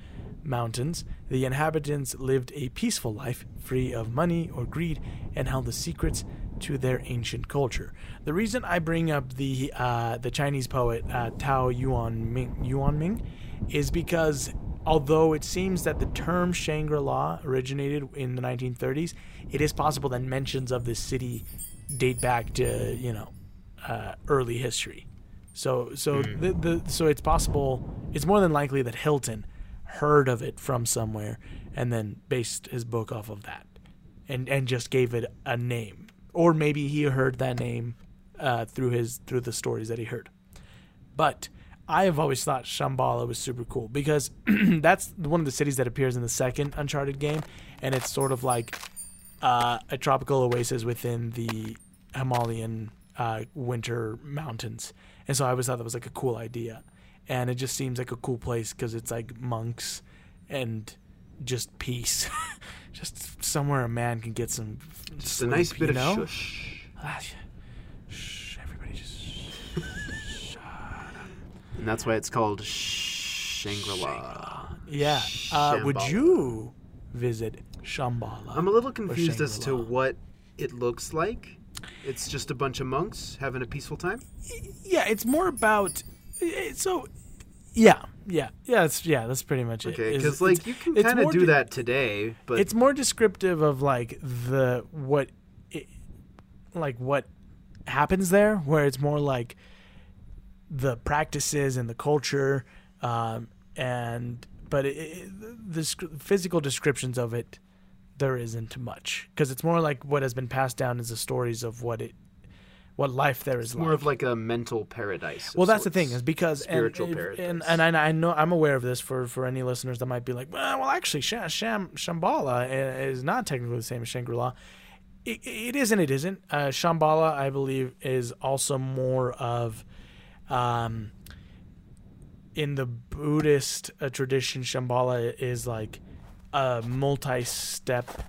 mountains. The inhabitants lived a peaceful life, free of money or greed, and held the secrets to their ancient culture. The reason I bring up the uh, the Chinese poet uh, Tao Yuan Ming, Yuan is because although it seems that the term Shangri-La originated in the 1930s, it is possible that mentions of this city date back to you know uh, early history. So so the, the so it's possible it's more than likely that Hilton heard of it from somewhere and then based his book off of that and and just gave it a name or maybe he heard that name uh, through his through the stories that he heard. But I have always thought Shambhala was super cool because that's one of the cities that appears in the second Uncharted game, and it's sort of like uh, a tropical oasis within the Himalayan uh, winter mountains. And so I always thought that was like a cool idea, and it just seems like a cool place because it's like monks and just peace, just somewhere a man can get some. Just a nice bit you know? of shush. Ah, shh, everybody just. Shh. And that's why it's called Shangri-La. Yeah. Uh, would you visit Shambhala? I'm a little confused as to what it looks like. It's just a bunch of monks having a peaceful time. yeah, it's more about. So, yeah, yeah, yeah. That's yeah. That's pretty much it. Okay, because like you can kind of do de- that today, but it's more descriptive of like the what it, like what happens there where it's more like the practices and the culture um, and but it, it, the sc- physical descriptions of it there isn't much because it's more like what has been passed down as the stories of what it what life there is it's more like. of like a mental paradise. Well, that's the thing is because and- Spiritual and, paradise. and, and I, I know I'm aware of this for, for any listeners that might be like, well, well actually, Sham, Sham Shambhala is not technically the same as Shangri-La. It, it is and it isn't. Uh, Shambhala, I believe, is also more of, um, in the Buddhist uh, tradition, Shambhala is like a multi-step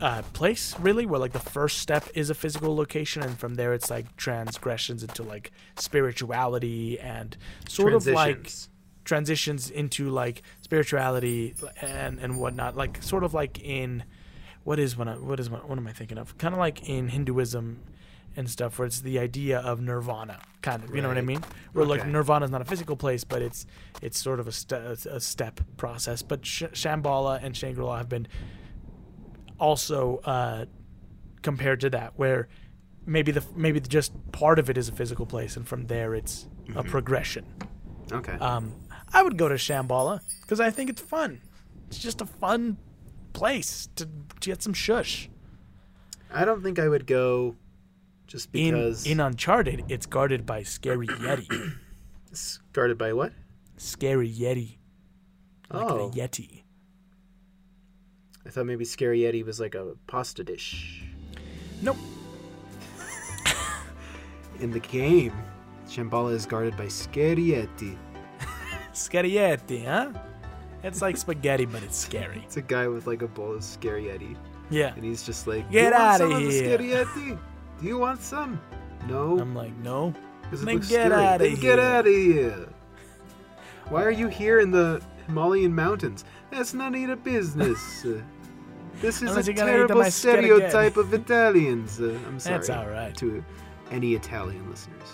uh, place really where like the first step is a physical location and from there it's like transgressions into like spirituality and sort of like Transitions. into like spirituality and and whatnot like sort of like in what is what is what, what am I thinking of kind of like in Hinduism and stuff where it's the idea of nirvana kind of you know what I mean where like nirvana is not a physical place but it's it's sort of a, ste- a step process but Sh- Shambhala and Shangri-La have been also uh, compared to that, where maybe the maybe just part of it is a physical place, and from there it's a progression. Okay. Um, I would go to Shambhala because I think it's fun. It's just a fun place to, to get some shush. I don't think I would go just In because in Uncharted, it's guarded by scary yeti. it's guarded by what? scary yeti, like Oh, a yeti. I thought maybe Scary Yeti was like a pasta dish. Nope. In the game, Shambhala is guarded by Scary Yeti. Scary yeti, huh? It's like spaghetti, but it's scary. It's a guy with like a bowl of Scary Yeti, Yeah. and he's just like, Get out of the here." Scary Yeti? Do you want some? No, I'm like, no. because it then looks get scary. outta Then get out of here. Why are you here in the Himalayan mountains? That's none of your business. This is Unless a you're gonna eat terrible stereotype of Italians. Uh, I'm sorry. That's all right. to any Italian listeners.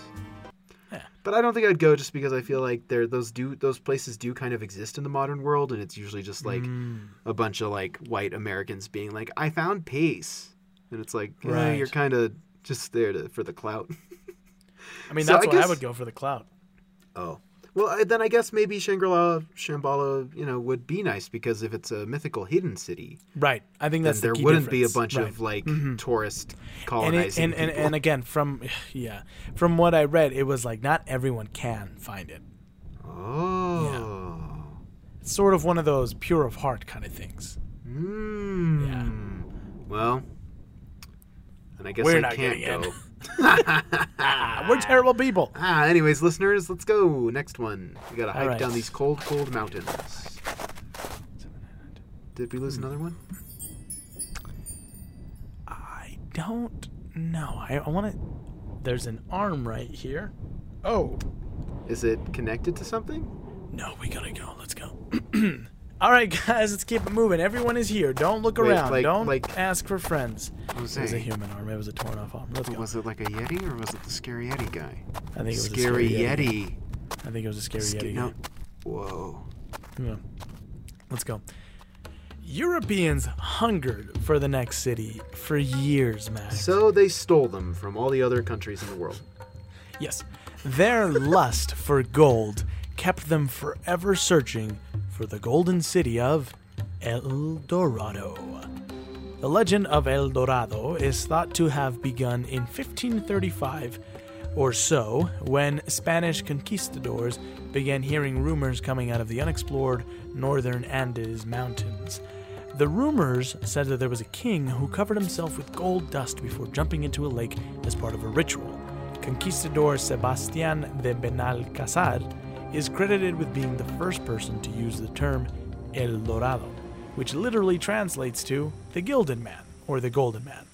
Yeah. But I don't think I'd go just because I feel like there those do those places do kind of exist in the modern world, and it's usually just like Mm. a bunch of like white Americans being like, "I found peace," and it's like, eh, you're kind of just there to for the clout. I mean, So that's I what I would go for the clout. oh. Well, then I guess maybe Shangri-La, Shambhala, you know, would be nice because if it's a mythical hidden city, Right. I think that's the there wouldn't be a bunch Right. of like Mhm. tourist and, it, colonizing and, and, and again from yeah from what i read it was like not everyone can find it oh. it's sort of one of those pure of heart kind of things Mm. Yeah. Well, and I guess We're I not can't go. we're terrible people Ah, anyways, listeners, let's go. Next one. We gotta hike right. down these cold, cold mountains. Did we lose another one? i don't know i, I want to there's an arm right here oh Is it connected to something? no we gotta go let's go all right guys let's keep it moving everyone is here don't look Wait, around like- don't like- ask for friends Jose, it was a human arm it was a torn off arm let's go was it like a Yeti or was it the Scary Yeti guy? i think it was Scary, a scary yeti. Yeti. i think it was a scary Sca- yeti no. Whoa. Yeah. Let's go. Europeans hungered for the next city for years, Max. So they stole them from all the other countries in the world. yes, their lust for gold kept them forever searching for the golden city of El Dorado. The legend of El Dorado is thought to have begun in 1535 or so when Spanish conquistadors began hearing rumors coming out of the unexplored northern Andes mountains. The rumors said that there was a king who covered himself with gold dust before jumping into a lake as part of a ritual. Conquistador Sebastian de Benalcazar is credited with being the first person to use the term El Dorado, which literally translates to the Gilded Man or the Golden Man.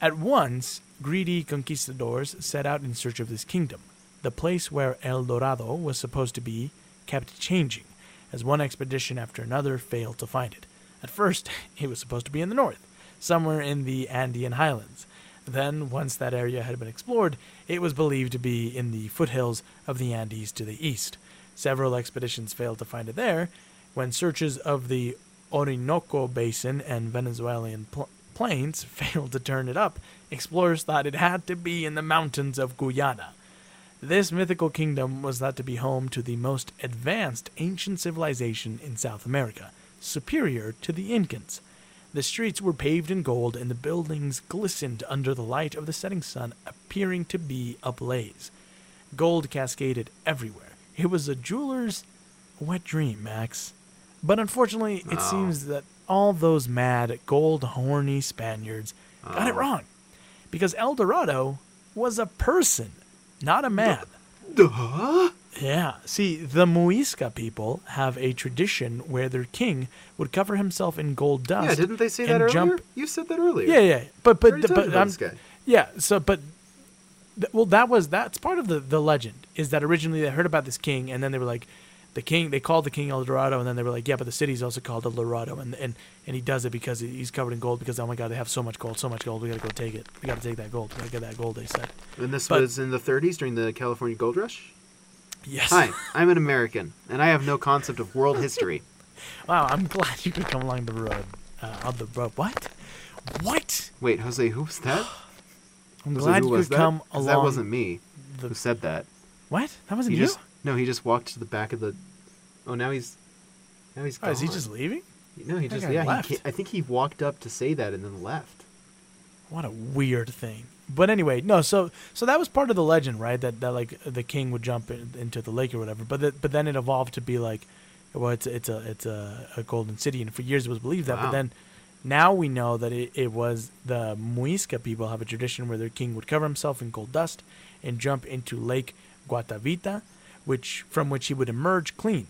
At once, greedy conquistadors set out in search of this kingdom. the place where El Dorado was supposed to be kept changing, as one expedition after another failed to find it. At first, it was supposed to be in the north, somewhere in the Andean highlands. Then, once that area had been explored, it was believed to be in the foothills of the Andes to the east. Several expeditions failed to find it there. When searches of the Orinoco Basin and Venezuelan pl- plains failed to turn it up, explorers thought it had to be in the mountains of Guyana. This mythical kingdom was thought to be home to the most advanced ancient civilization in South America, superior to the Incans. The streets were paved in gold, and the buildings glistened under the light of the setting sun, appearing to be ablaze. Gold cascaded everywhere. It was a jeweler's wet dream, Max. But unfortunately, it Oh. seems that all those mad, gold horny Spaniards got it Oh. wrong. Because El Dorado was a person, not a man. Duh. Yeah. See, the Muisca people have a tradition where their king would cover himself in gold dust. Yeah, didn't they say that earlier? Jump. You said that earlier. Yeah, yeah. But but but I'm, yeah. So but th- well, that was that's part of the the legend is that originally they heard about this king and then they were like. The king, they called the king El Dorado, and then they were like, "Yeah, but the city's also called El Dorado, and and and he does it because he's covered in gold. Because oh my God, they have so much gold, so much gold. We gotta go take it. We gotta take that gold. We gotta get that gold." They said. And this But- was in the 30s during the California Gold Rush. Yes. Hi, I'm an American, and I have no concept of world history. Wow, I'm glad you could come along the road. Uh, on the road. What? What? Wait, Jose, who was that? I'm Jose, glad who you was could that? come along. That wasn't me the- who said that. What? That wasn't He you. just no, he just walked to the back of the. Oh, now he's. Now he's. Oh, Gone. is he just leaving? No, he just yeah. left. He, I think he walked up to say that and then left. What a weird thing. But anyway, no. So so that was part of the legend, right? That that like the king would jump in, into the lake or whatever. But that, but then it evolved to be like, well, it's it's a it's a, a golden city, and for years it was believed that. But then now we know that it, it was the Muisca people have a tradition where their king would cover himself in gold dust and jump into Lake Guatavita, which from which he would emerge clean.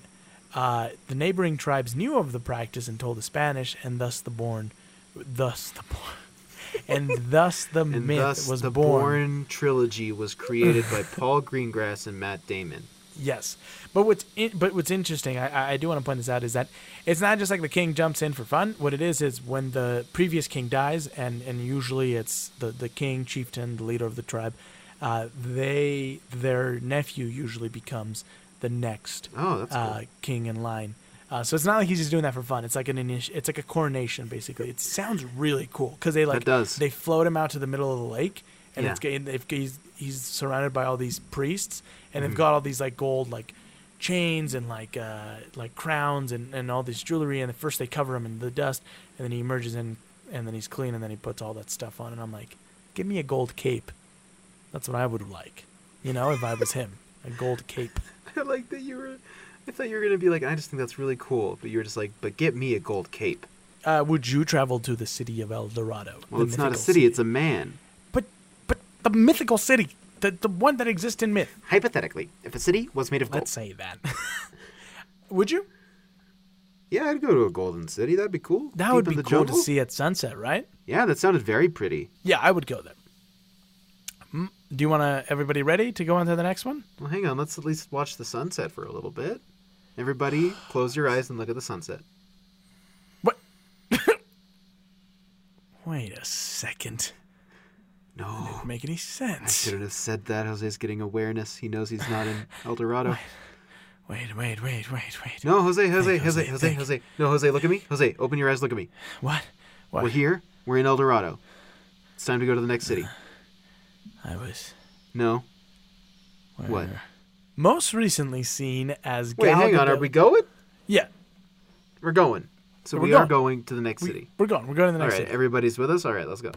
Uh, the neighboring tribes knew of the practice and told the Spanish, and thus the born, thus the born, and thus the And myth thus, was the born. Bourne trilogy was created by Paul Greengrass and Matt Damon. Yes, but what's in, but what's interesting, I- I, do want to point this out, is that it's not just like the king jumps in for fun. What it is is when the previous king dies, and and usually it's the the king, chieftain, the leader of the tribe. Uh, they their nephew usually becomes the next Oh, that's uh, king in line. Uh, so it's not like he's just doing that for fun. It's like an initi- it's like a coronation basically. It sounds really cool because they like does. they float him out to the middle of the lake, and Yeah. it's they've, he's he's surrounded by all these priests, and Mm-hmm. they've got all these like gold like chains and like uh, like crowns and, and all this jewelry. And at first they cover him in the dust, and then he emerges in, and then he's clean, and then he puts all that stuff on. And I'm like, give me a gold cape. That's what I would like, you know, if I was him, a gold cape. I like that you were. I thought you were gonna be like, I just think that's really cool, but you were just like, but get me a gold cape. Uh, would you travel to the city of El Dorado? Well, it's not a city; it's a man. The mythical city, the the one that exists in myth. Hypothetically, if a city was made of gold, Let's say that. would you? yeah, I'd go to a golden city. That'd be cool. That Deep would be the cool jungle. to see at sunset, right? Yeah, that sounded very pretty. Yeah, I would go there. Mm, Do you want to? Everybody ready to go on to the next one? Well, hang on. Let's at least watch the sunset for a little bit. Everybody, close your eyes and look at the sunset. What? Wait a second. No, Didn't make any sense. I shouldn't have said that. Jose's getting awareness. He knows he's not in El Dorado. Wait, wait, wait, wait, wait. No, Jose, Jose, Think, Jose, Jose, Jose, think. Jose. No, Jose, look at me. Jose, open your eyes. Look at me. What? What? We're here. We're in El Dorado. It's time to go to the next city. I was. No. What? where- Most recently seen as. Wait, Gal hang on. Are we going? Yeah, We're going. So We're we are going. to the next city. we're going. We're going to the All next right, city. everybody's with us. All right, let's go.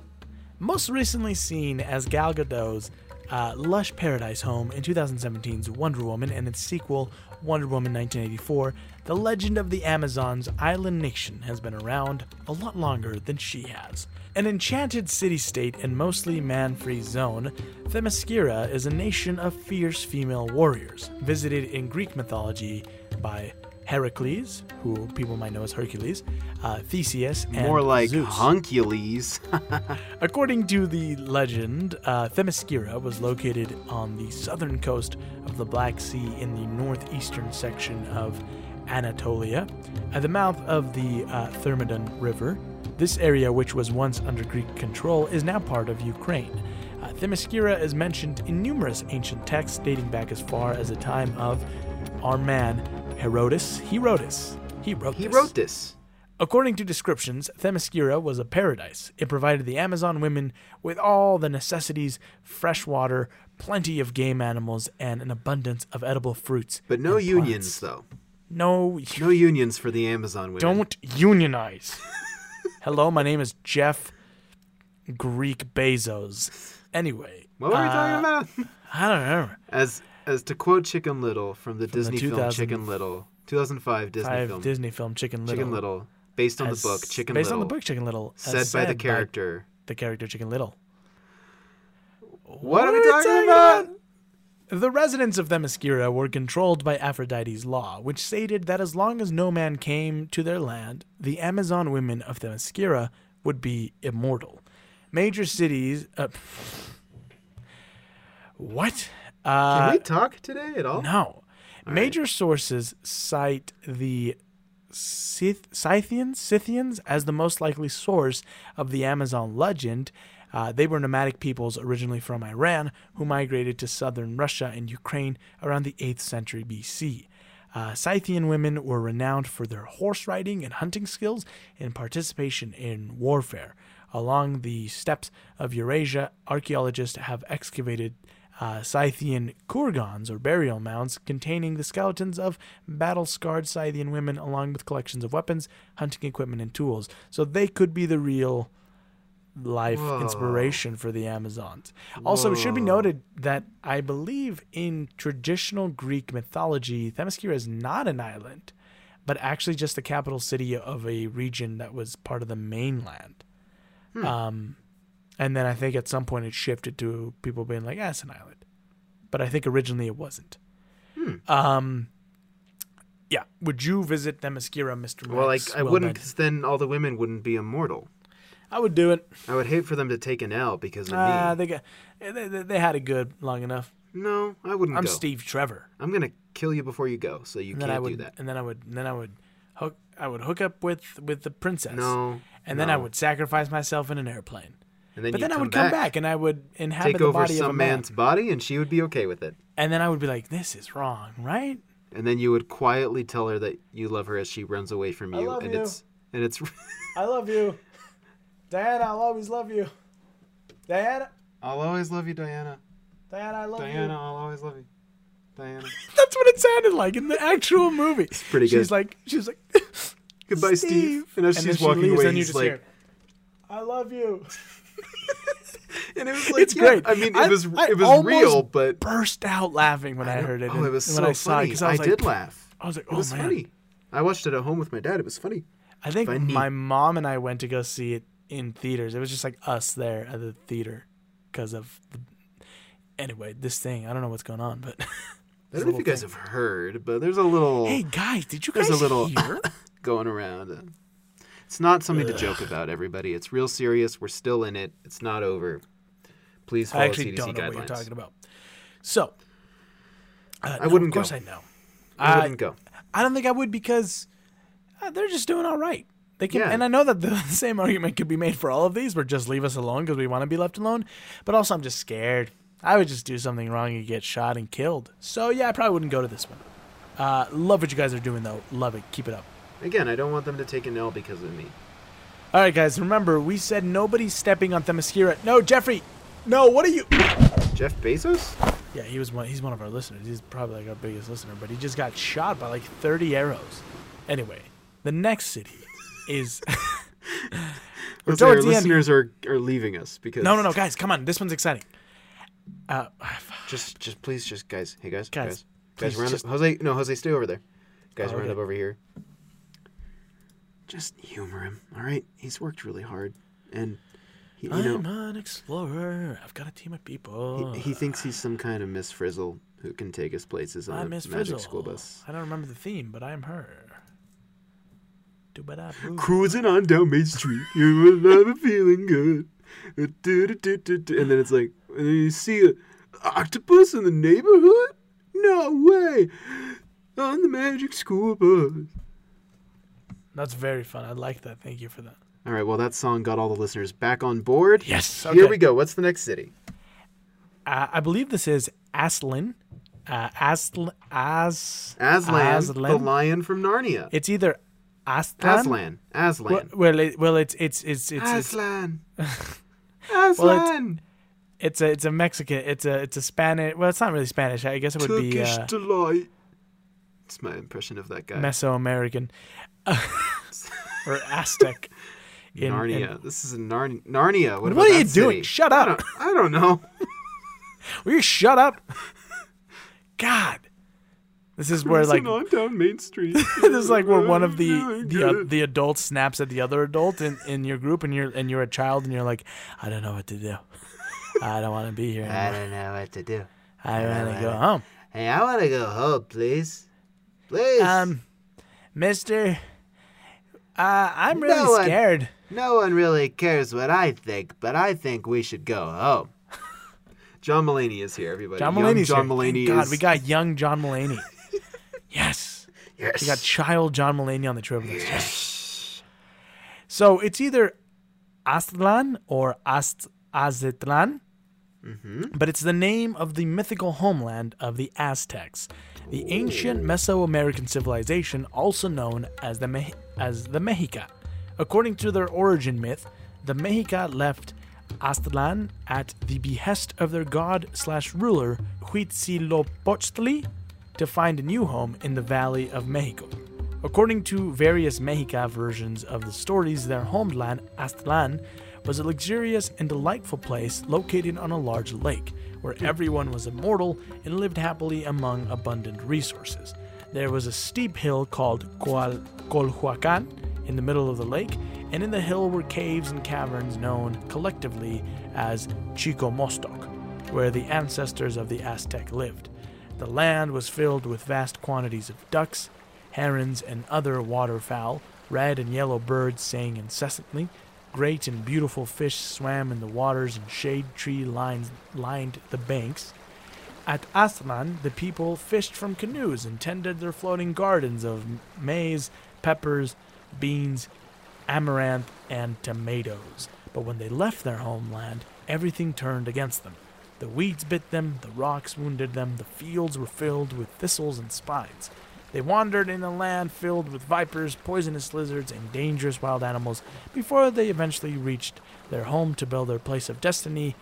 Most recently seen as Gal Gadot's uh, lush paradise home in 2017's Wonder Woman and its sequel, Wonder Woman 1984, the legend of the Amazon's island nation has been around a lot longer than she has. An enchanted city state and mostly man free zone, Themyscira is a nation of fierce female warriors, visited in Greek mythology by Heracles, who people might know as Hercules, uh, Theseus, and More like Zeus. Huncules. According to the legend, uh, Themyscira was located on the southern coast of the Black Sea in the northeastern section of Anatolia, at the mouth of the uh, Thermodon River. This area, which was once under Greek control, is now part of Ukraine. Uh, Themyscira is mentioned in numerous ancient texts dating back as far as the time of our man Herodotus. He wrote this. He wrote he this. wrote this. According to descriptions, Themyscira was a paradise. It provided the Amazon women with all the necessities fresh water, plenty of game animals, and an abundance of edible fruits. But no and unions, plants. though. No, No unions for the Amazon women. don't unionize. Hello, my name is Jeff Greek Bezos. Anyway, What were we uh, talking about? I don't know. As as to quote Chicken Little from the the Disney film 2000 Chicken Little, 2005 Disney Five film, Disney film Chicken Little. Chicken Little, based on the book Chicken based Little, on the book Chicken Little, as said by the character. the character Chicken Little. What, are we talking about? The residents of Themyscira were controlled by Aphrodite's law, which stated that as long as no man came to their land, the Amazon women of Themyscira would be immortal. Major cities. Uh, what? Can Uh, we talk today at all? no. Major sources cite the Scyth- Scythians, Scythians as the most likely source of the Amazon legend. Uh, they were nomadic peoples originally from Iran who migrated to southern Russia and Ukraine around the 8th century BC. Uh, Scythian women were renowned for their horse riding and hunting skills and participation in warfare. Along the steppes of Eurasia, archaeologists have excavated uh, Scythian kurgans or burial mounds containing the skeletons of battle scarred Scythian women, along with collections of weapons, hunting equipment, and tools. So they could be the real life Whoa. inspiration for the Amazons. Also, it should be noted that I believe in traditional Greek mythology, Themyscira is not an island, but actually just the capital city of a region that was part of the mainland. Hmm. Um, and then I think at some point it shifted to people being like, ah, it's an island. But I think originally it wasn't. Hmm. Um, yeah. Would you visit Themyscira, Mr. Well, like Max I wouldn't, because then all the women wouldn't be immortal. I would do it. I would hate for them to take an L because of Ah, me. they got they, they, they had it good long enough. No, I wouldn't I'm go. Steve Trevor. I'm gonna kill you before you go, so you And can't would do that. and then I would and then I would hook I would hook up with with the princess. No. And then I would sacrifice myself in an airplane. And then but you then I come would come back, back and I would inhabit take the over body of a some man. man's body, and she would be okay with it. And then I would be like, "This is wrong, right?" And then you would quietly tell her that you love her as she runs away from I you, love and you. it's and it's. I love you, Diana. I'll always love you, Diana. I'll always love you, Diana. Diana, I love you. Diana, I'll always love you, Diana. That's what it sounded like in the actual movie. It's pretty good. She's like, she's like, Goodbye, Steve. And as then she's she walking leaves, away, then he's just like, hear, "I love you." and it was like, It's yeah, great. I mean, it I- was I it was real, but Burst out laughing when I, heard it. oh, and- it was so when I it, I, like, did laugh. I was like, It "Oh was man!" funny. I watched it at home with my dad. It was funny. I think Funny. my mom and I went to go see it in theaters. It was just like us there at the theater because of. The... Anyway, this thing I don't know what's going on, but. I don't know if you guys have heard, but there's a little Hey guys, did you guys a little- hear? going around. Uh, It's not something to joke about, everybody. It's real serious. We're still in it. It's not over. Please follow I actually CDC don't know guidelines. what you're talking about. So, uh, I no, wouldn't Of course, go. I know. I I, wouldn't go. I don't think I would because uh, they're just doing all right. They can, Yeah. and I know that the same argument could be made for all of these, where just leave us alone because we want to be left alone. But also, I'm just scared. I would just do something wrong and get shot and killed. So yeah, I probably wouldn't go to this one. Uh, love what you guys are doing though. Love it. Keep it up. Again, I don't want them to take an L because of me. All right, guys. Remember, we said nobody's stepping on Themyscira. No, Jeffrey. No, what are you? Jeff Bezos? Yeah, he was one. He's one of our listeners. He's probably like our biggest listener, but he just got shot by like 30 arrows. Anyway, the next city is. We're Listen, our towards the end. listeners are, are leaving us because No, no, no, guys, come on. This one's exciting. Uh, Just, just please, just guys. Hey guys, Guys, guys, guys. Round just- up. Jose, no, Jose, stay over there. Guys, Oh, round okay. up over here. Just humor him, all right? He's worked really hard, and he, you I'm an explorer. I've got a team of people. he, he thinks he's some kind of Miss Frizzle who can take us places on I'm a Miss magic Fizzle. school bus. I don't remember the theme, but I'm her. Do-ba-da-boo. Cruising on down Main Street, you will never feeling good. Uh, Du-du-du-du-du. And then it's like, and then you see an octopus in the neighborhood? No way! On the magic school bus. That's very fun. I like that. Thank you for that. All right, well, that song got all the listeners back on board. Yes. Here we go. What's the next city? Uh, I believe this is Aslan. Uh, Aslan. As. Aslan, Aslan. the lion from Narnia. It's either Aslan. Aslan. Aslan. Well, well, it, well, it's it's it's it's it's, Aslan. Well, Aslan. it's a it's a Mexican. It's a it's a Spanish. Well, it's not really Spanish. I guess it would be Turkish uh, delight. It's my impression of that guy. Mesoamerican or Aztec. in- Narnia. in- this is a Narn- Narnia. What, What are you that doing? city? Shut I up. don't, I don't know. Will you shut up? God. This is where like on down Main Street. this is like where one of the the, uh, the adults snaps at the other adult in, in your group and you're and you're a child and you're like I don't know what to do. I don't want to be here I don't know what to do. I want to go home. Hey, I want to go home, please. Please. Um, Mister, uh, I'm really No one- scared. no one really cares what I think, but I think we should go home. John Mulaney is here, everybody. John Young Mulaney's John here. Mulaney Thank God, is. we got young John Mulaney. yes, yes. we got child John Mulaney on the trip with us. So it's either Aztlan or Ast Aztlan, Mm-hmm. but it's the name of the mythical homeland of the Aztecs, the ancient Mesoamerican civilization, also known as the Me- as the Mexica. According to their origin myth, the Mexica left Aztlan at the behest of their god slash ruler Huitzilopochtli to find a new home in the Valley of Mexico. According to various Mexica versions of the stories, their homeland, Aztlan, was a luxurious and delightful place located on a large lake, where everyone was immortal and lived happily among abundant resources. There was a steep hill called Colhuacan in the middle of the lake, and in the hill were caves and caverns known collectively as Chicomoztoc, where the ancestors of the Aztec lived. The land was filled with vast quantities of ducks, herons, and other waterfowl. Red and yellow birds sang incessantly. Great and beautiful fish swam in the waters, and shade tree lines lined the banks. At Aztlan, the people fished from canoes and tended their floating gardens of maize, peppers, beans, amaranth, and tomatoes. But when they left their homeland, everything turned against them. The weeds bit them, the rocks wounded them, the fields were filled with thistles and spines. They wandered in a land filled with vipers, poisonous lizards, and dangerous wild animals before they eventually reached their home to build their place of destiny,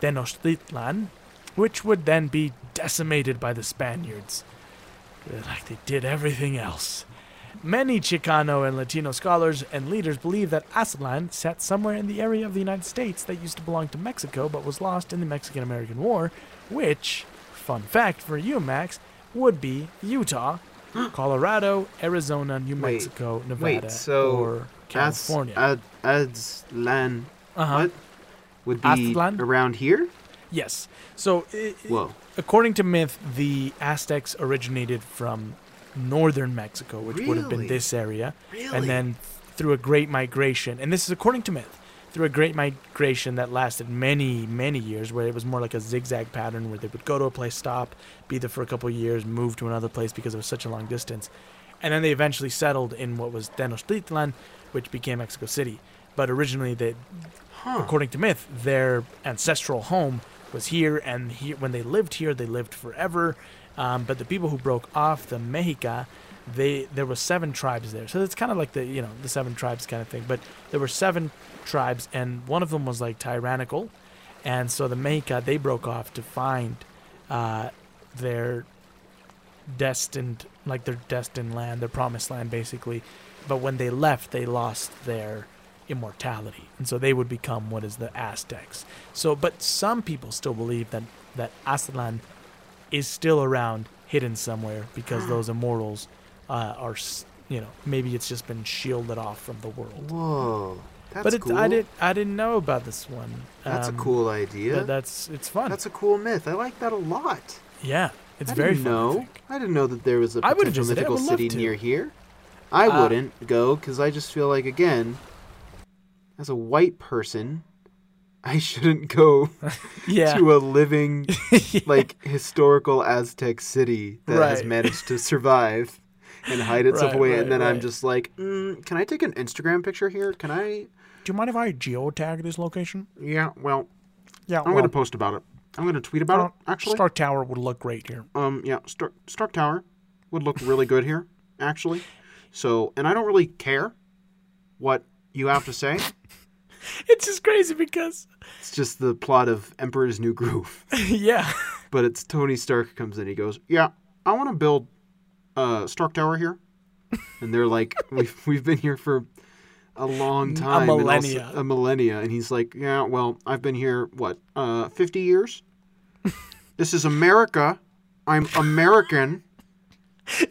Tenochtitlan, which would then be decimated by the Spaniards, like they did everything else. Many Chicano and Latino scholars and leaders believe that Aztlan sat somewhere in the area of the United States that used to belong to Mexico but was lost in the Mexican American War, which, fun fact for you, Max, would be Utah, Colorado, Arizona, New Wait, Mexico, Nevada, Wait, so or California. As, Ad, Aztlan uh-huh. what? would be Aztlan? around here? Yes. So, i- i- Whoa. according to myth, the Aztecs originated from northern Mexico, which would have been this area. Really? and then through a great migration and this is according to myth through a great migration that lasted many many years where it was more like a zigzag pattern where they would go to a place stop be there for a couple of years move to another place because it was such a long distance. And then they eventually settled in what was Tenochtitlan which became Mexico City. But originally they Huh. according to myth their ancestral home was here and here when they lived here they lived forever. Um, but the people who broke off the Mexica they there were seven tribes there. So it's kind of like the you know the seven tribes kind of thing but there were seven tribes and one of them was like tyrannical and so the Mexica they broke off to find uh, their destined like their destined land their promised land basically. But when they left they lost their immortality and so they would become what is the aztecs. So but some people still believe that that aztlan is still around hidden somewhere because those immortals uh, are you know maybe it's just been shielded off from the world Whoa. That's but it, cool. i didn't. i didn't know about this one That's Um, a cool but idea. that's it's fun That's a cool myth. I like that a lot. yeah It's I very didn't fun. I know. think. I, didn't know that there was a I potential. I mythical city near here. I Uh, wouldn't go because I just feel like again, as a white person, I shouldn't go Yeah. to a living like historical Aztec city that has managed to survive and hide itself Right, away. right, and then I'm just like, mm, can I take an Instagram picture here? Can I? Do you mind if I geotag this location? Yeah. Well, Yeah. I'm gonna post about it. I'm gonna tweet about it. Actually, Stark Tower would look great here. um, yeah, Stark, Stark Tower would look really good here. Actually, so and I don't really care what you have to say. It's just crazy because, It's just the plot of Emperor's New Groove. yeah. But it's Tony Stark comes in. He goes, "Yeah, I want to build uh, Stark Tower here," and they're like, "We've we've been here for a long time, also- millennia. a millennia." And he's like, "Yeah, well, I've been here what, uh, fifty years? this is America. I'm American,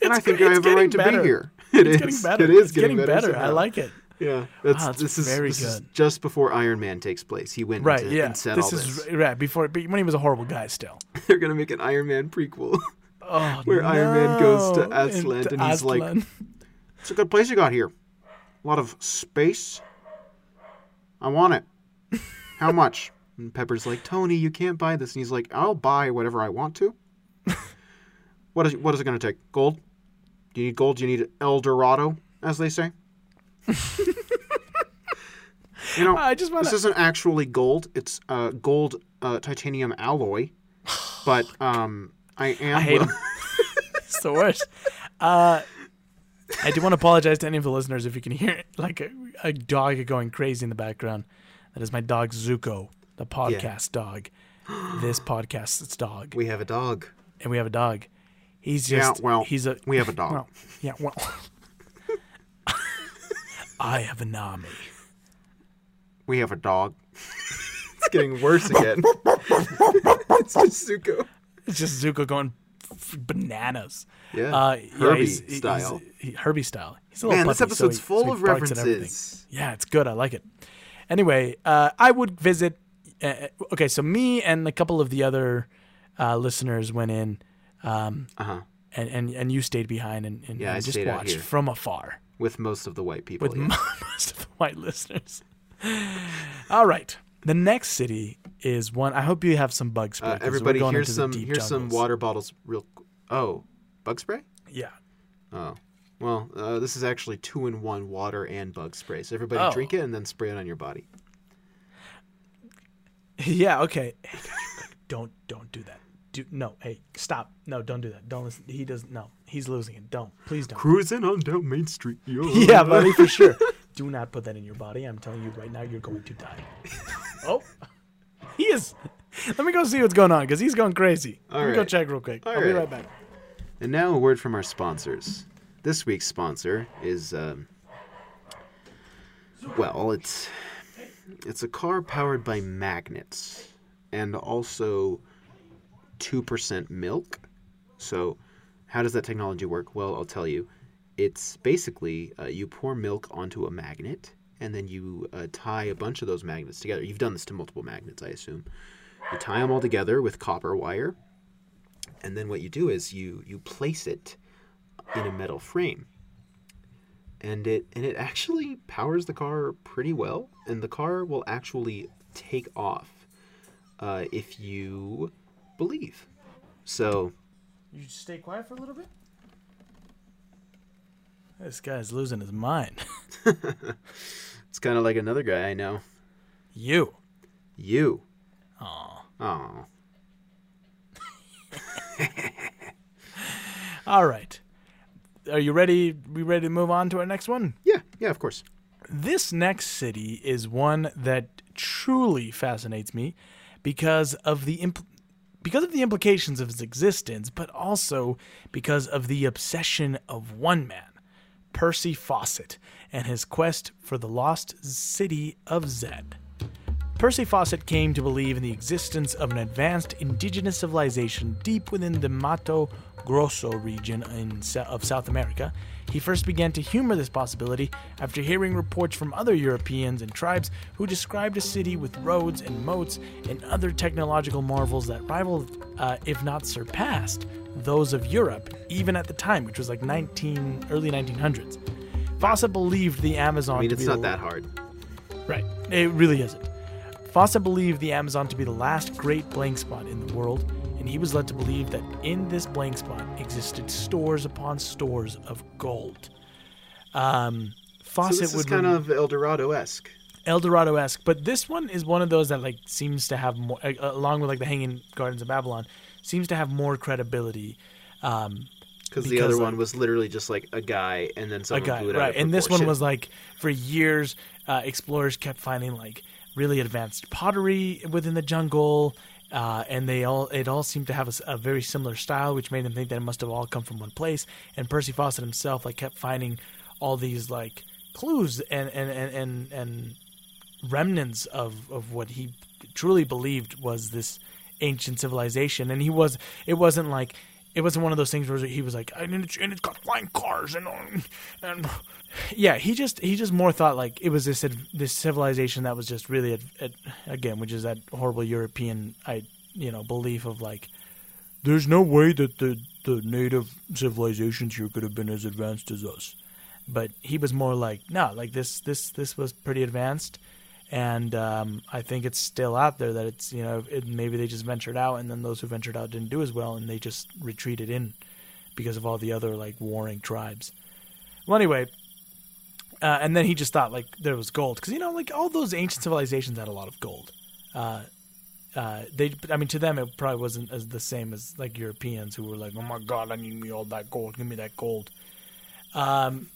and I think. I have a right to be here." It It's is. getting better. It is It's getting, better. I like it. Yeah, that's Wow, it's this is very this is just before Iron Man takes place. He went Right. into, Yeah. and said This all is this. right before, but when he was a horrible guy still. They're gonna make an Iron Man prequel. Oh, Where Iron Man goes to no. Aslan and he's like- It's a good place you got here. A lot of space. I want it. How much? And Pepper's like, Tony, you can't buy this. And he's like, I'll buy whatever I want to. what is what is it going to take? Gold? Do you need gold? Do you need El Dorado, as they say? you know, I just want this isn't actually gold. It's uh, gold uh, titanium alloy. But um, I am. I hate him. it's the worst. Uh, I do want to apologize to any of the listeners if you can hear like a, a dog going crazy in the background. That is my dog Zuko, the podcast dog. This podcast's dog, we have a dog. and we have a dog. He's just Yeah, well, he's a we have a dog. Well, yeah, well, I have an army. We have a dog. it's getting worse again. it's just Zuko. It's just Zuko going bananas. Yeah. Uh, Herbie he's- he's- style. he- Herbie style. He's a little Man, this puppy, so episode's he- full so of barks at everything. references. Yeah, it's good. I like it. Anyway, uh, I would visit. Uh, okay, so me and a couple of the other uh, listeners went in, um, Uh huh. and, and and you stayed behind and, and, Yeah, and just watched from afar With most of the white people. with yeah. most of the white listeners. All right, the next city is one. I hope you have some bug spray. Uh, everybody, here's into the some here's some water bottles. Real. Oh, bug spray. Yeah. Oh. Well, uh, this is actually two in one water and bug spray. So everybody Oh. drink it and then spray it on your body. Yeah. Okay. Hey, guys, don't don't do that. Do no. Hey, stop. No, don't do that. Don't listen. He doesn't. No, he's losing it. Don't. Please don't. Cruising on down Main Street. Yo. Yeah, buddy, for sure. Do not put that in your body. I'm telling you right now, you're going to die. oh, he is. Let me go see what's going on because he's going crazy. All Let me go check real quick. All I'll be right. right back. And now a word from our sponsors. This week's sponsor is, um, well, it's it's a car powered by magnets and also two percent milk. So, how does that technology work? Well, I'll tell you. It's basically uh, you pour milk onto a magnet and then you uh, tie a bunch of those magnets together. You've done this to multiple magnets, I assume. You tie them all together with copper wire and then what you do is you you place it in a metal frame and it and it actually powers the car pretty well and the car will actually take off uh, if you believe so You stay quiet for a little bit. This guy's losing his mind. it's kind of like another guy i know you. you Aw. oh All right. Are you ready? We ready to move on to our next one? yeah yeah of course This next city is one that truly fascinates me because of the because of the implications of its existence, but also because of the obsession of one man, Percy Fawcett, and his quest for the lost city of Z. Percy Fawcett came to believe in the existence of an advanced indigenous civilization deep within the Mato Grosso region in, of South America. He first began to humor this possibility after hearing reports from other Europeans and tribes who described a city with roads and moats and other technological marvels that rivaled, uh, if not surpassed, those of Europe, even at the time, which was like 19 early 1900s. Fawcett believed the Amazon. I mean, it's not that hard. Right. It really isn't. Fawcett believed the Amazon to be the last great blank spot in the world, and he was led to believe that in this blank spot existed stores upon stores of gold. Um, So Fawcett this is would kind rem- of El Dorado esque. El Dorado esque, but this one is one of those that like seems to have more, uh, along with like the Hanging Gardens of Babylon, seems to have more credibility. Um, Because the other like- one was literally just like a guy, and then a guy, blew it out right? of And this one was like for years, uh, explorers kept finding like really advanced pottery within the jungle, uh, and they all it all seemed to have a very similar style, which made them think that it must have all come from one place. And Percy Fawcett himself like kept finding all these like clues and and and and, and remnants of of what he truly believed was this ancient civilization and he was it wasn't like it wasn't one of those things where he was like and it's, and it's got flying cars and um, and yeah he just he just more thought like it was this this civilization that was just really ad- ad- again which is that horrible european i you know belief of like there's no way that the the native civilizations here could have been as advanced as us. But he was more like no like this this this was pretty advanced and um, I think it's still out there that it's you know it, maybe they just ventured out and then those who ventured out didn't do as well and they just retreated in because of all the other like warring tribes. Well, anyway, uh, and then he just thought like there was gold because you know like all those ancient civilizations had a lot of gold. Uh, uh, they, I mean, to them it probably wasn't as the same as like Europeans who were like, "Oh my God, I need me all that gold. Give me that gold." Um,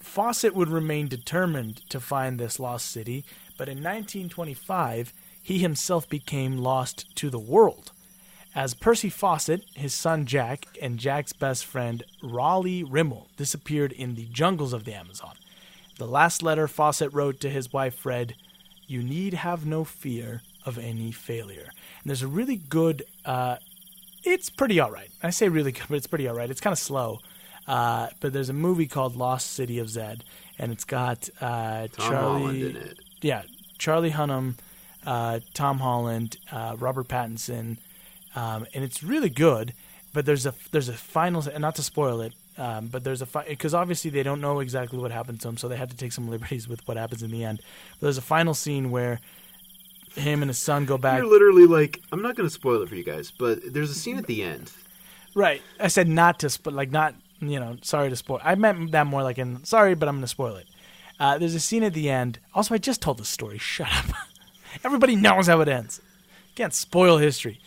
Fawcett would remain determined to find this lost city, but in 1925, he himself became lost to the world. As Percy Fawcett, his son Jack, and Jack's best friend Raleigh Rimell disappeared in the jungles of the Amazon. The last letter Fawcett wrote to his wife read, You need have no fear of any failure. And there's a really good, uh, it's pretty alright. I say really good, but it's pretty alright. It's kind of slow. Uh, but there's a movie called Lost City of Zed, and it's got uh, Charlie. Holland in it. Yeah, Charlie Hunnam, uh, Tom Holland, uh, Robert Pattinson, um, and it's really good. But there's a there's a final, and not to spoil it, um, but there's a because obviously they don't know exactly what happened to him, so they had to take some liberties with what happens in the end. But there's a final scene where him and his son go back. You're literally like, I'm not going to spoil it for you guys, but there's a scene at the end. Right. I said not to, but like not, you know, sorry to spoil. I meant that more like in sorry, but I'm going to spoil it. Uh, there's a scene at the end. Also, I just told the story. Shut up. Everybody knows how it ends. Can't spoil history.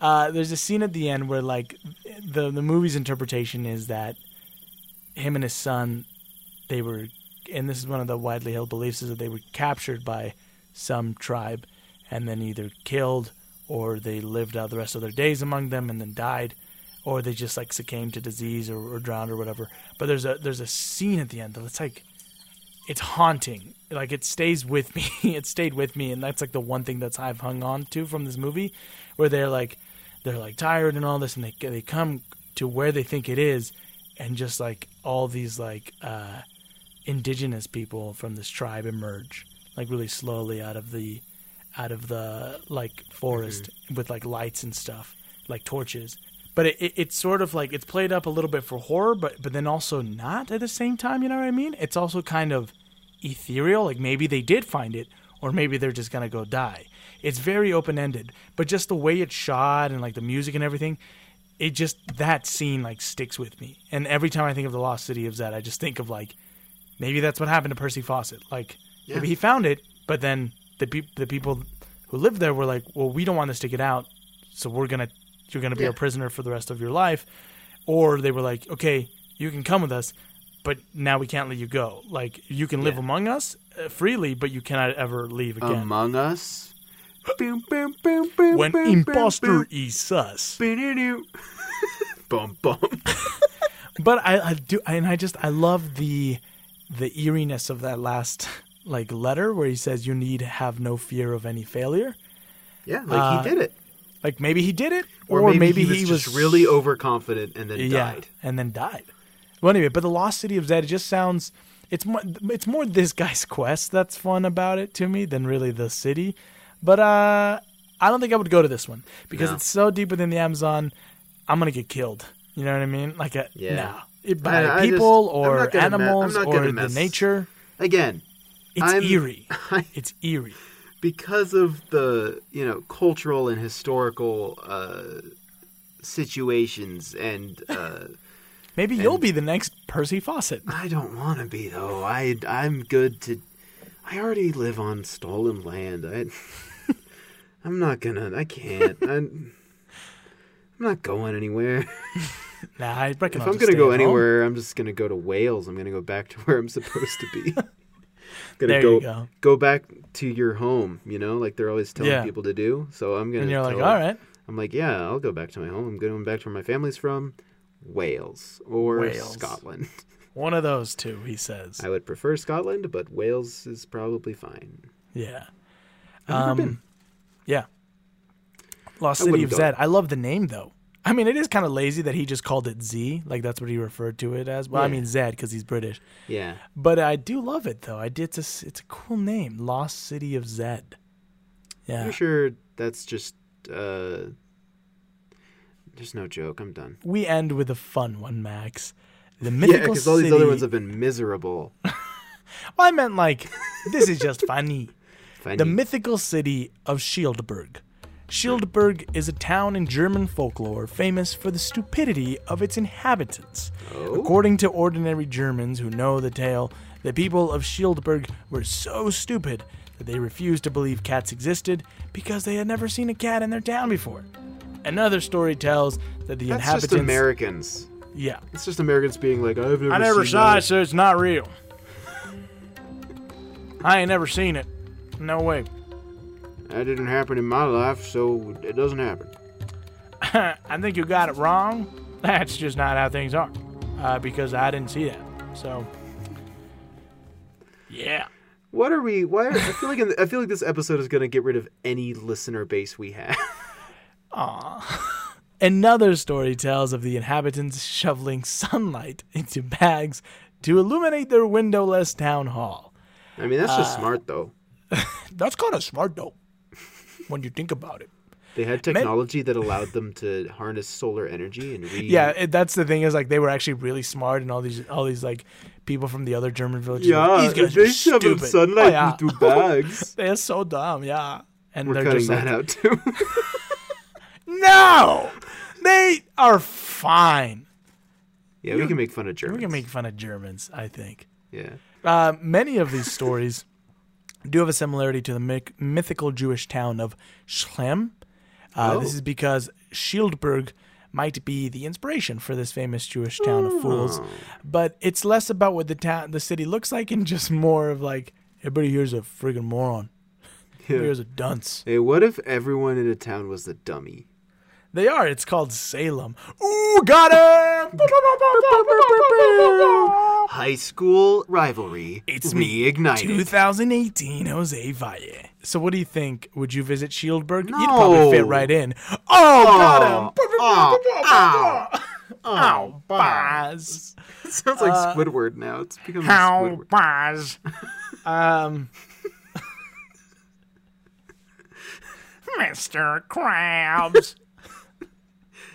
Uh, there's a scene at the end where like the the movie's interpretation is that him and his son, they were, and this is one of the widely held beliefs is that they were captured by some tribe, and then either killed or they lived out the rest of their days among them and then died or they just like succumbed to disease or, or drowned or whatever. But there's a there's a scene at the end that's like it's haunting. Like it stays with me. it stayed with me, and that's like the one thing that's I've hung on to from this movie, where they're like they're like tired and all this, and they they come to where they think it is, and just like all these like uh, indigenous people from this tribe emerge, like really slowly out of the out of the like forest with like lights and stuff, like torches. But it, it, it's sort of like it's played up a little bit for horror, but but then also not at the same time. You know what I mean? It's also kind of ethereal. Like maybe they did find it, or maybe they're just gonna go die. It's very open ended, but just the way it's shot and like the music and everything, it just that scene like sticks with me. And every time I think of the Lost City of Zed, I just think of like maybe that's what happened to Percy Fawcett. Like Yeah. maybe he found it, but then the peop the people who lived there were like, well, we don't want this to get out, so we're gonna you're gonna be Yeah. a prisoner for the rest of your life. Or they were like, okay, you can come with us, but now we can't let you go. Like you can live Yeah. among us uh, freely, but you cannot ever leave again. Among Us. Boom, boom, boom, boom, when boom, imposter boom, is sus. boom. Bum bum. But I, I do, and I just I love the the eeriness of that last like letter where he says you need have no fear of any failure. Yeah, like Uh, he did it. Like maybe he did it, Or, maybe, he was, just really overconfident and then yeah, died. and then died. Well, anyway, but the Lost City of Zed it just sounds it's more it's more this guy's quest that's fun about it to me than really the city. But uh, I don't think I would go to this one because No. it's so deep within the Amazon. I'm gonna get killed. You know what I mean? Like a Yeah. no, it, by I- I people I'm or gonna me- animals or the nature. Again, It's I'm- eerie. I- It's eerie. Because of the you know cultural and historical uh, situations and uh, Maybe you'll be the next Percy Fawcett. I don't want to be though. I I'm good to. I already live on stolen land. I I'm not gonna. I can't. I'm, I'm not going anywhere. Nah, I reckon If I'll I'm gonna go home. anywhere, I'm just gonna go to Wales. I'm gonna go back to where I'm supposed to be. Gonna There go, you go. back to your home. You know, like they're always telling Yeah. people to do. So I'm gonna. And you're like, all right, I'm like, yeah, I'll go back to my home. I'm going back to where my family's from, Wales or Wales. Scotland. one of those two, he says. I would prefer Scotland, but Wales is probably fine. Yeah. Um. Yeah. Lost City of go. Zed. I love the name though. I mean, it is kind of lazy that he just called it Z. Like that's what he referred to it as. Well, I mean Zed because he's British. Yeah, But I do love it though. I did. It's a, it's a cool name, Lost City of Zed. Yeah. I'm sure that's just. uh There's no joke. I'm done. We end with a fun one, Max. The mythical Yeah, because all these city- other ones have been miserable. Well, I meant like this is just funny. Funny. The mythical city of Shieldburg. Shieldburg is a town in German folklore famous for the stupidity of its inhabitants. Oh? According to ordinary Germans who know the tale, the people of Shieldburg were so stupid that they refused to believe cats existed because they had never seen a cat in their town before. Another story tells that the That's inhabitants. just Americans. Yeah. It's just Americans being like, I've never. I never seen saw that." it, so it's not real. I ain't never seen it. No way. That didn't happen in my life, so it doesn't happen. I think you got it wrong. That's just not how things are. Uh, because I didn't see that. So, yeah. What are we? Why? Are, I feel like the, I feel like this episode is gonna get rid of any listener base we have. Aw. Another story tells of the inhabitants shoveling sunlight into bags to illuminate their windowless town hall. I mean, that's Uh, just smart though. That's kind of smart, though, when you think about it. They had technology that allowed them to harness solar energy and re. Yeah, it, that's the thing is like they were actually really smart, and all these all these like people from the other German villages. Yeah, like, these guys they are shovel stupid. sunlight Oh, yeah. into bags. They're so dumb, yeah. And We're they're cutting just that like, out too. no, they are fine. yeah, we can make fun of We Germans. can make fun of Germans, I think. Yeah. Uh, many of these stories do have a similarity to the myth- mythical Jewish town of Shlem. Uh, This Oh. is because Shieldburg might be the inspiration for this famous Jewish town of fools, Oh. but it's less about what the town, the city looks like, and just more of like everybody here's a friggin' moron. Yeah. Here's a dunce. Hey, what if everyone in a town was a dummy? They are. It's called Salem. Ooh, got him! High school rivalry. It's me, reignited. 2018 Jose Valle. So what do you think? Would you visit Shieldburg? You'd probably fit right in. Oh, got him! Oh, ow. Ow, Baz. It sounds like Squidward now. It's becoming How Squidward. Baz. Um, Mr. Krabs.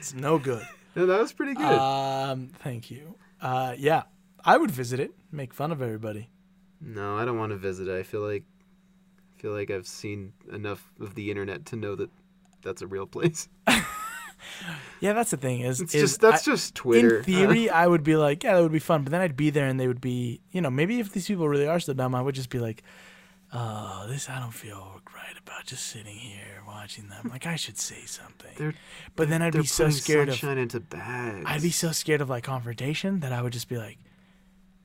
It's no good. No, that was pretty good. Um, thank you. Uh, yeah, I would visit it. Make fun of everybody. no, I don't want to visit. I feel like I feel like I've seen enough of the internet to know that that's a real place. Yeah, that's the thing. Is It's is just that's I- just Twitter. In theory, I would be like, yeah, that would be fun. But then I'd be there, and they would be, you know, maybe if these people really are so dumb, I would just be like, oh, this I don't feel right about just sitting here watching them. Like I should say something. They're- but then I'd be so scared of. into bags. I'd be so scared of like confrontation that I would just be like,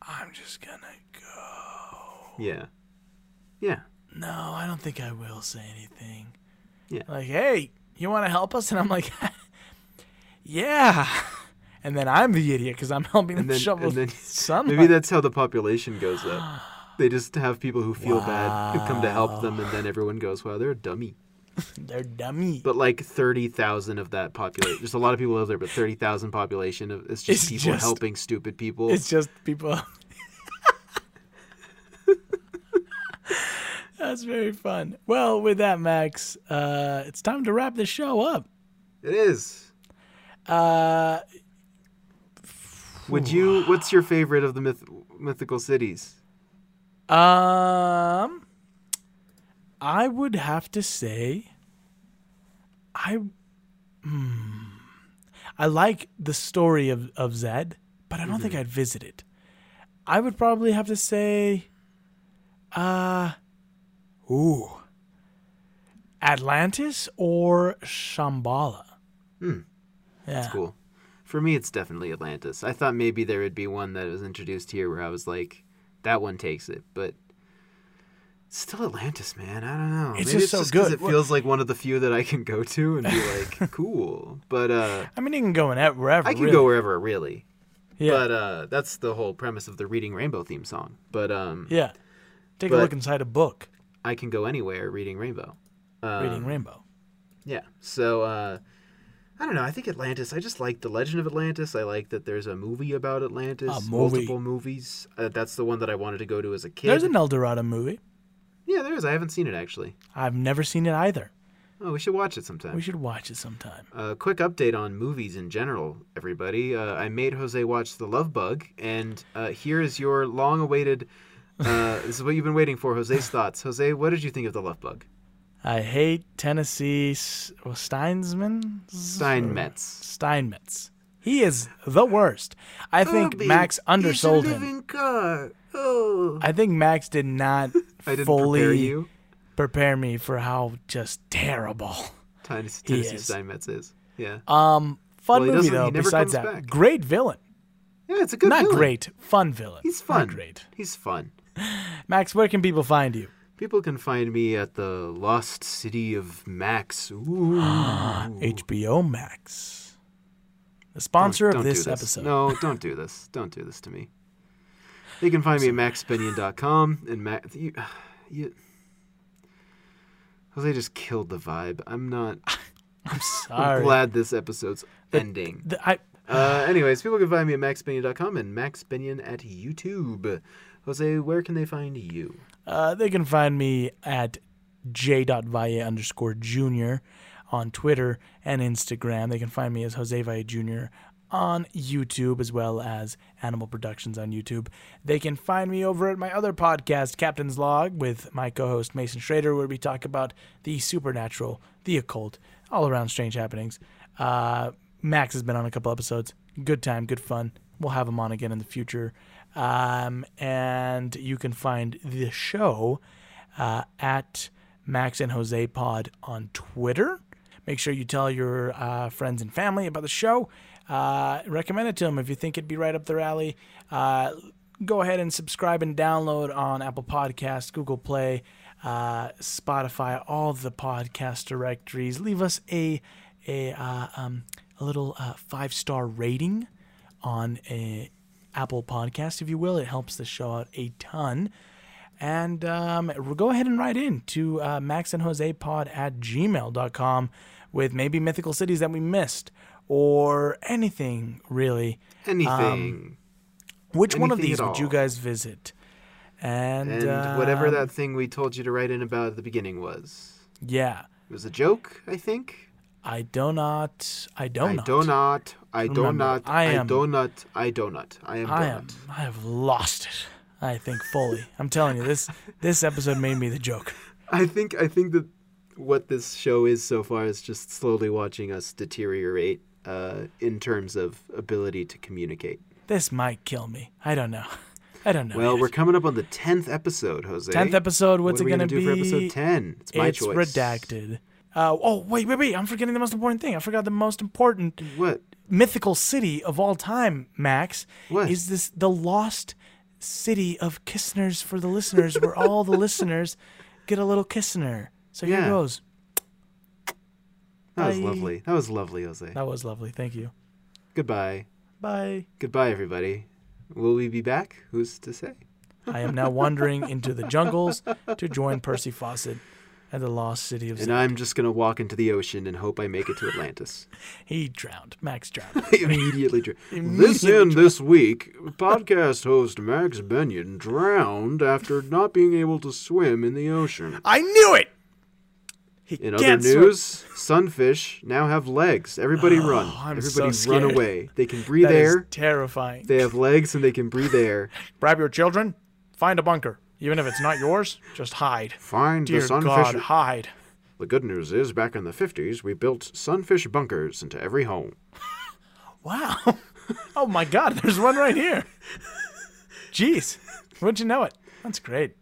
I'm just gonna go. Yeah. Yeah. No, I don't think I will say anything. Yeah. Like, hey, you want to help us? And I'm like, yeah. And then I'm the idiot because I'm helping them then, shovel and then maybe that's how the population goes up. They just have people who feel bad who come to help them, and then everyone goes, "Wow, they're a dummy." They're dummy. But like thirty thousand of that population, there's a lot of people live there, but thirty thousand population of it's just It's people just- helping stupid people. It's just people. That's very fun. Well, with that, Max, uh, it's time to wrap this show up. It is. Uh, Would you? What's your favorite of the myth, mythical cities? Um, I would have to say, I, hmm, I like the story of of Zed, but I don't think I'd visit it. I would probably have to say, uh, ooh, Atlantis or Shambhala. Hmm. Yeah. It's cool. For me, it's definitely Atlantis. I thought maybe there would be one that was introduced here where I was like, that one takes it, but it's still Atlantis, man. I don't know. It's maybe just so 'cause good. It feels like one of the few that I can go to and be like, cool. But uh, I mean, you can go in ev- wherever. I can really. go wherever, really. Yeah. But uh, that's the whole premise of the Reading Rainbow theme song. But um, yeah. Take a look inside a book. I can go anywhere reading Rainbow. Um, Reading Rainbow. Yeah. So uh I don't know. I think Atlantis. I just like the Legend of Atlantis. I like that there's a movie about Atlantis. A movie. Multiple movies. Uh, that's the one that I wanted to go to as a kid. There's an El Dorado movie. yeah, there is. I haven't seen it actually. I've never seen it either. Oh, we should watch it sometime. We should watch it sometime. uh, quick update on movies in general, everybody. Uh, I made Jose watch The Love Bug, and uh, here is your long-awaited. Uh, this is what you've been waiting for. Jose's thoughts. Jose, what did you think of The Love Bug? I hate Tennessee well, Steinsman? Steinmetz. Steinmetz. He is the worst. I think Max undersold him. Car. Oh. I think Max did not fully prepare you. prepare me for how just terrible. Tennessee, Tennessee is. Steinmetz is. Yeah. Um, fun Well, movie though. Besides that, back. great villain. Yeah, it's a good Not villain. great, fun villain. He's Not fun. great. He's fun. Max, where can people find you? People can find me at the lost city of Max. Ooh. HBO Max, the sponsor Don't of do this, episode. No, don't do this. Don't do this to me. They can find me at maxpinion.com and Max. You, you, Jose just killed the vibe. I'm not. I'm I'm sorry. glad this episode's ending. The- I, Uh, anyways, people can find me at maxpinion.com and maxpinion at YouTube. Jose, where can they find you? Uh, they can find me at j.valle underscore junior on Twitter and Instagram. They can find me as Jose Valle Jr. on YouTube as well as Animal Productions on YouTube. They can find me over at my other podcast, Captain's Log, with my co host Mason Schrader, where we talk about the supernatural, the occult, all around strange happenings. Uh, Max has been on a couple episodes. Good time, good fun. We'll have him on again in the future. Um, and you can find the show uh, at Max and Jose Pod on Twitter. Make sure you tell your uh, friends and family about the show. Uh, recommend it to them if you think it'd be right up their alley. Uh, go ahead and subscribe and download on Apple Podcasts, Google Play, uh, Spotify, all the podcast directories. Leave us a a uh, um, a little five star rating on a Apple Podcast, if you will. It helps the show out a ton. And um, go ahead and write in to uh, Max and Jose Pod at gmail.com with maybe mythical cities that we missed or anything really. Anything. Which one of these would you guys visit? And, and whatever um, that thing we told you to write in about at the beginning was. Yeah. It was a joke, I think. I do not. I do not. I do not. I do not. I am, I, do not. I do not. I am. I do am. I have lost it. I think fully. I'm telling you, this this episode made me the joke. I think. I think that what this show is so far is just slowly watching us deteriorate uh, in terms of ability to communicate. This might kill me. I don't know. I don't know. Well, yet. we're coming up on the tenth episode, Jose. tenth episode. What What's are it gonna, do be? for episode ten? It's my it's choice. redacted. Uh, oh wait, wait, wait! I'm forgetting the most important thing. I forgot the most important What? Mythical city of all time. Max What? is this the lost city of Kissners for the listeners, where all the listeners get a little Kissner. So here Yeah. goes. That was lovely. That was lovely, Jose. That was lovely. Thank you. Goodbye. Bye. Goodbye, everybody. Will we be back? Who's to say? I am now wandering into the jungles to join Percy Fawcett at the lost city of And. I'm just gonna walk into the ocean and hope I make it to Atlantis. He drowned. Max drowned. Immediately. drowned. Listen this week. Podcast host Max Benyon drowned after not being able to swim in the ocean. I knew it. He In other can't swim. news, sunfish now have legs. Everybody oh, run. Oh, I'm so Everybody run away. They can breathe That air. terrifying. They have legs and they can breathe air. Grab your children. Find a bunker. Even if it's not yours, just hide. Find Dear the sunfish. God, hide. The good news is, back in the 50s, we built sunfish bunkers into every home. Wow. oh my God, there's one right here. Jeez. Wouldn't you know it? That's great.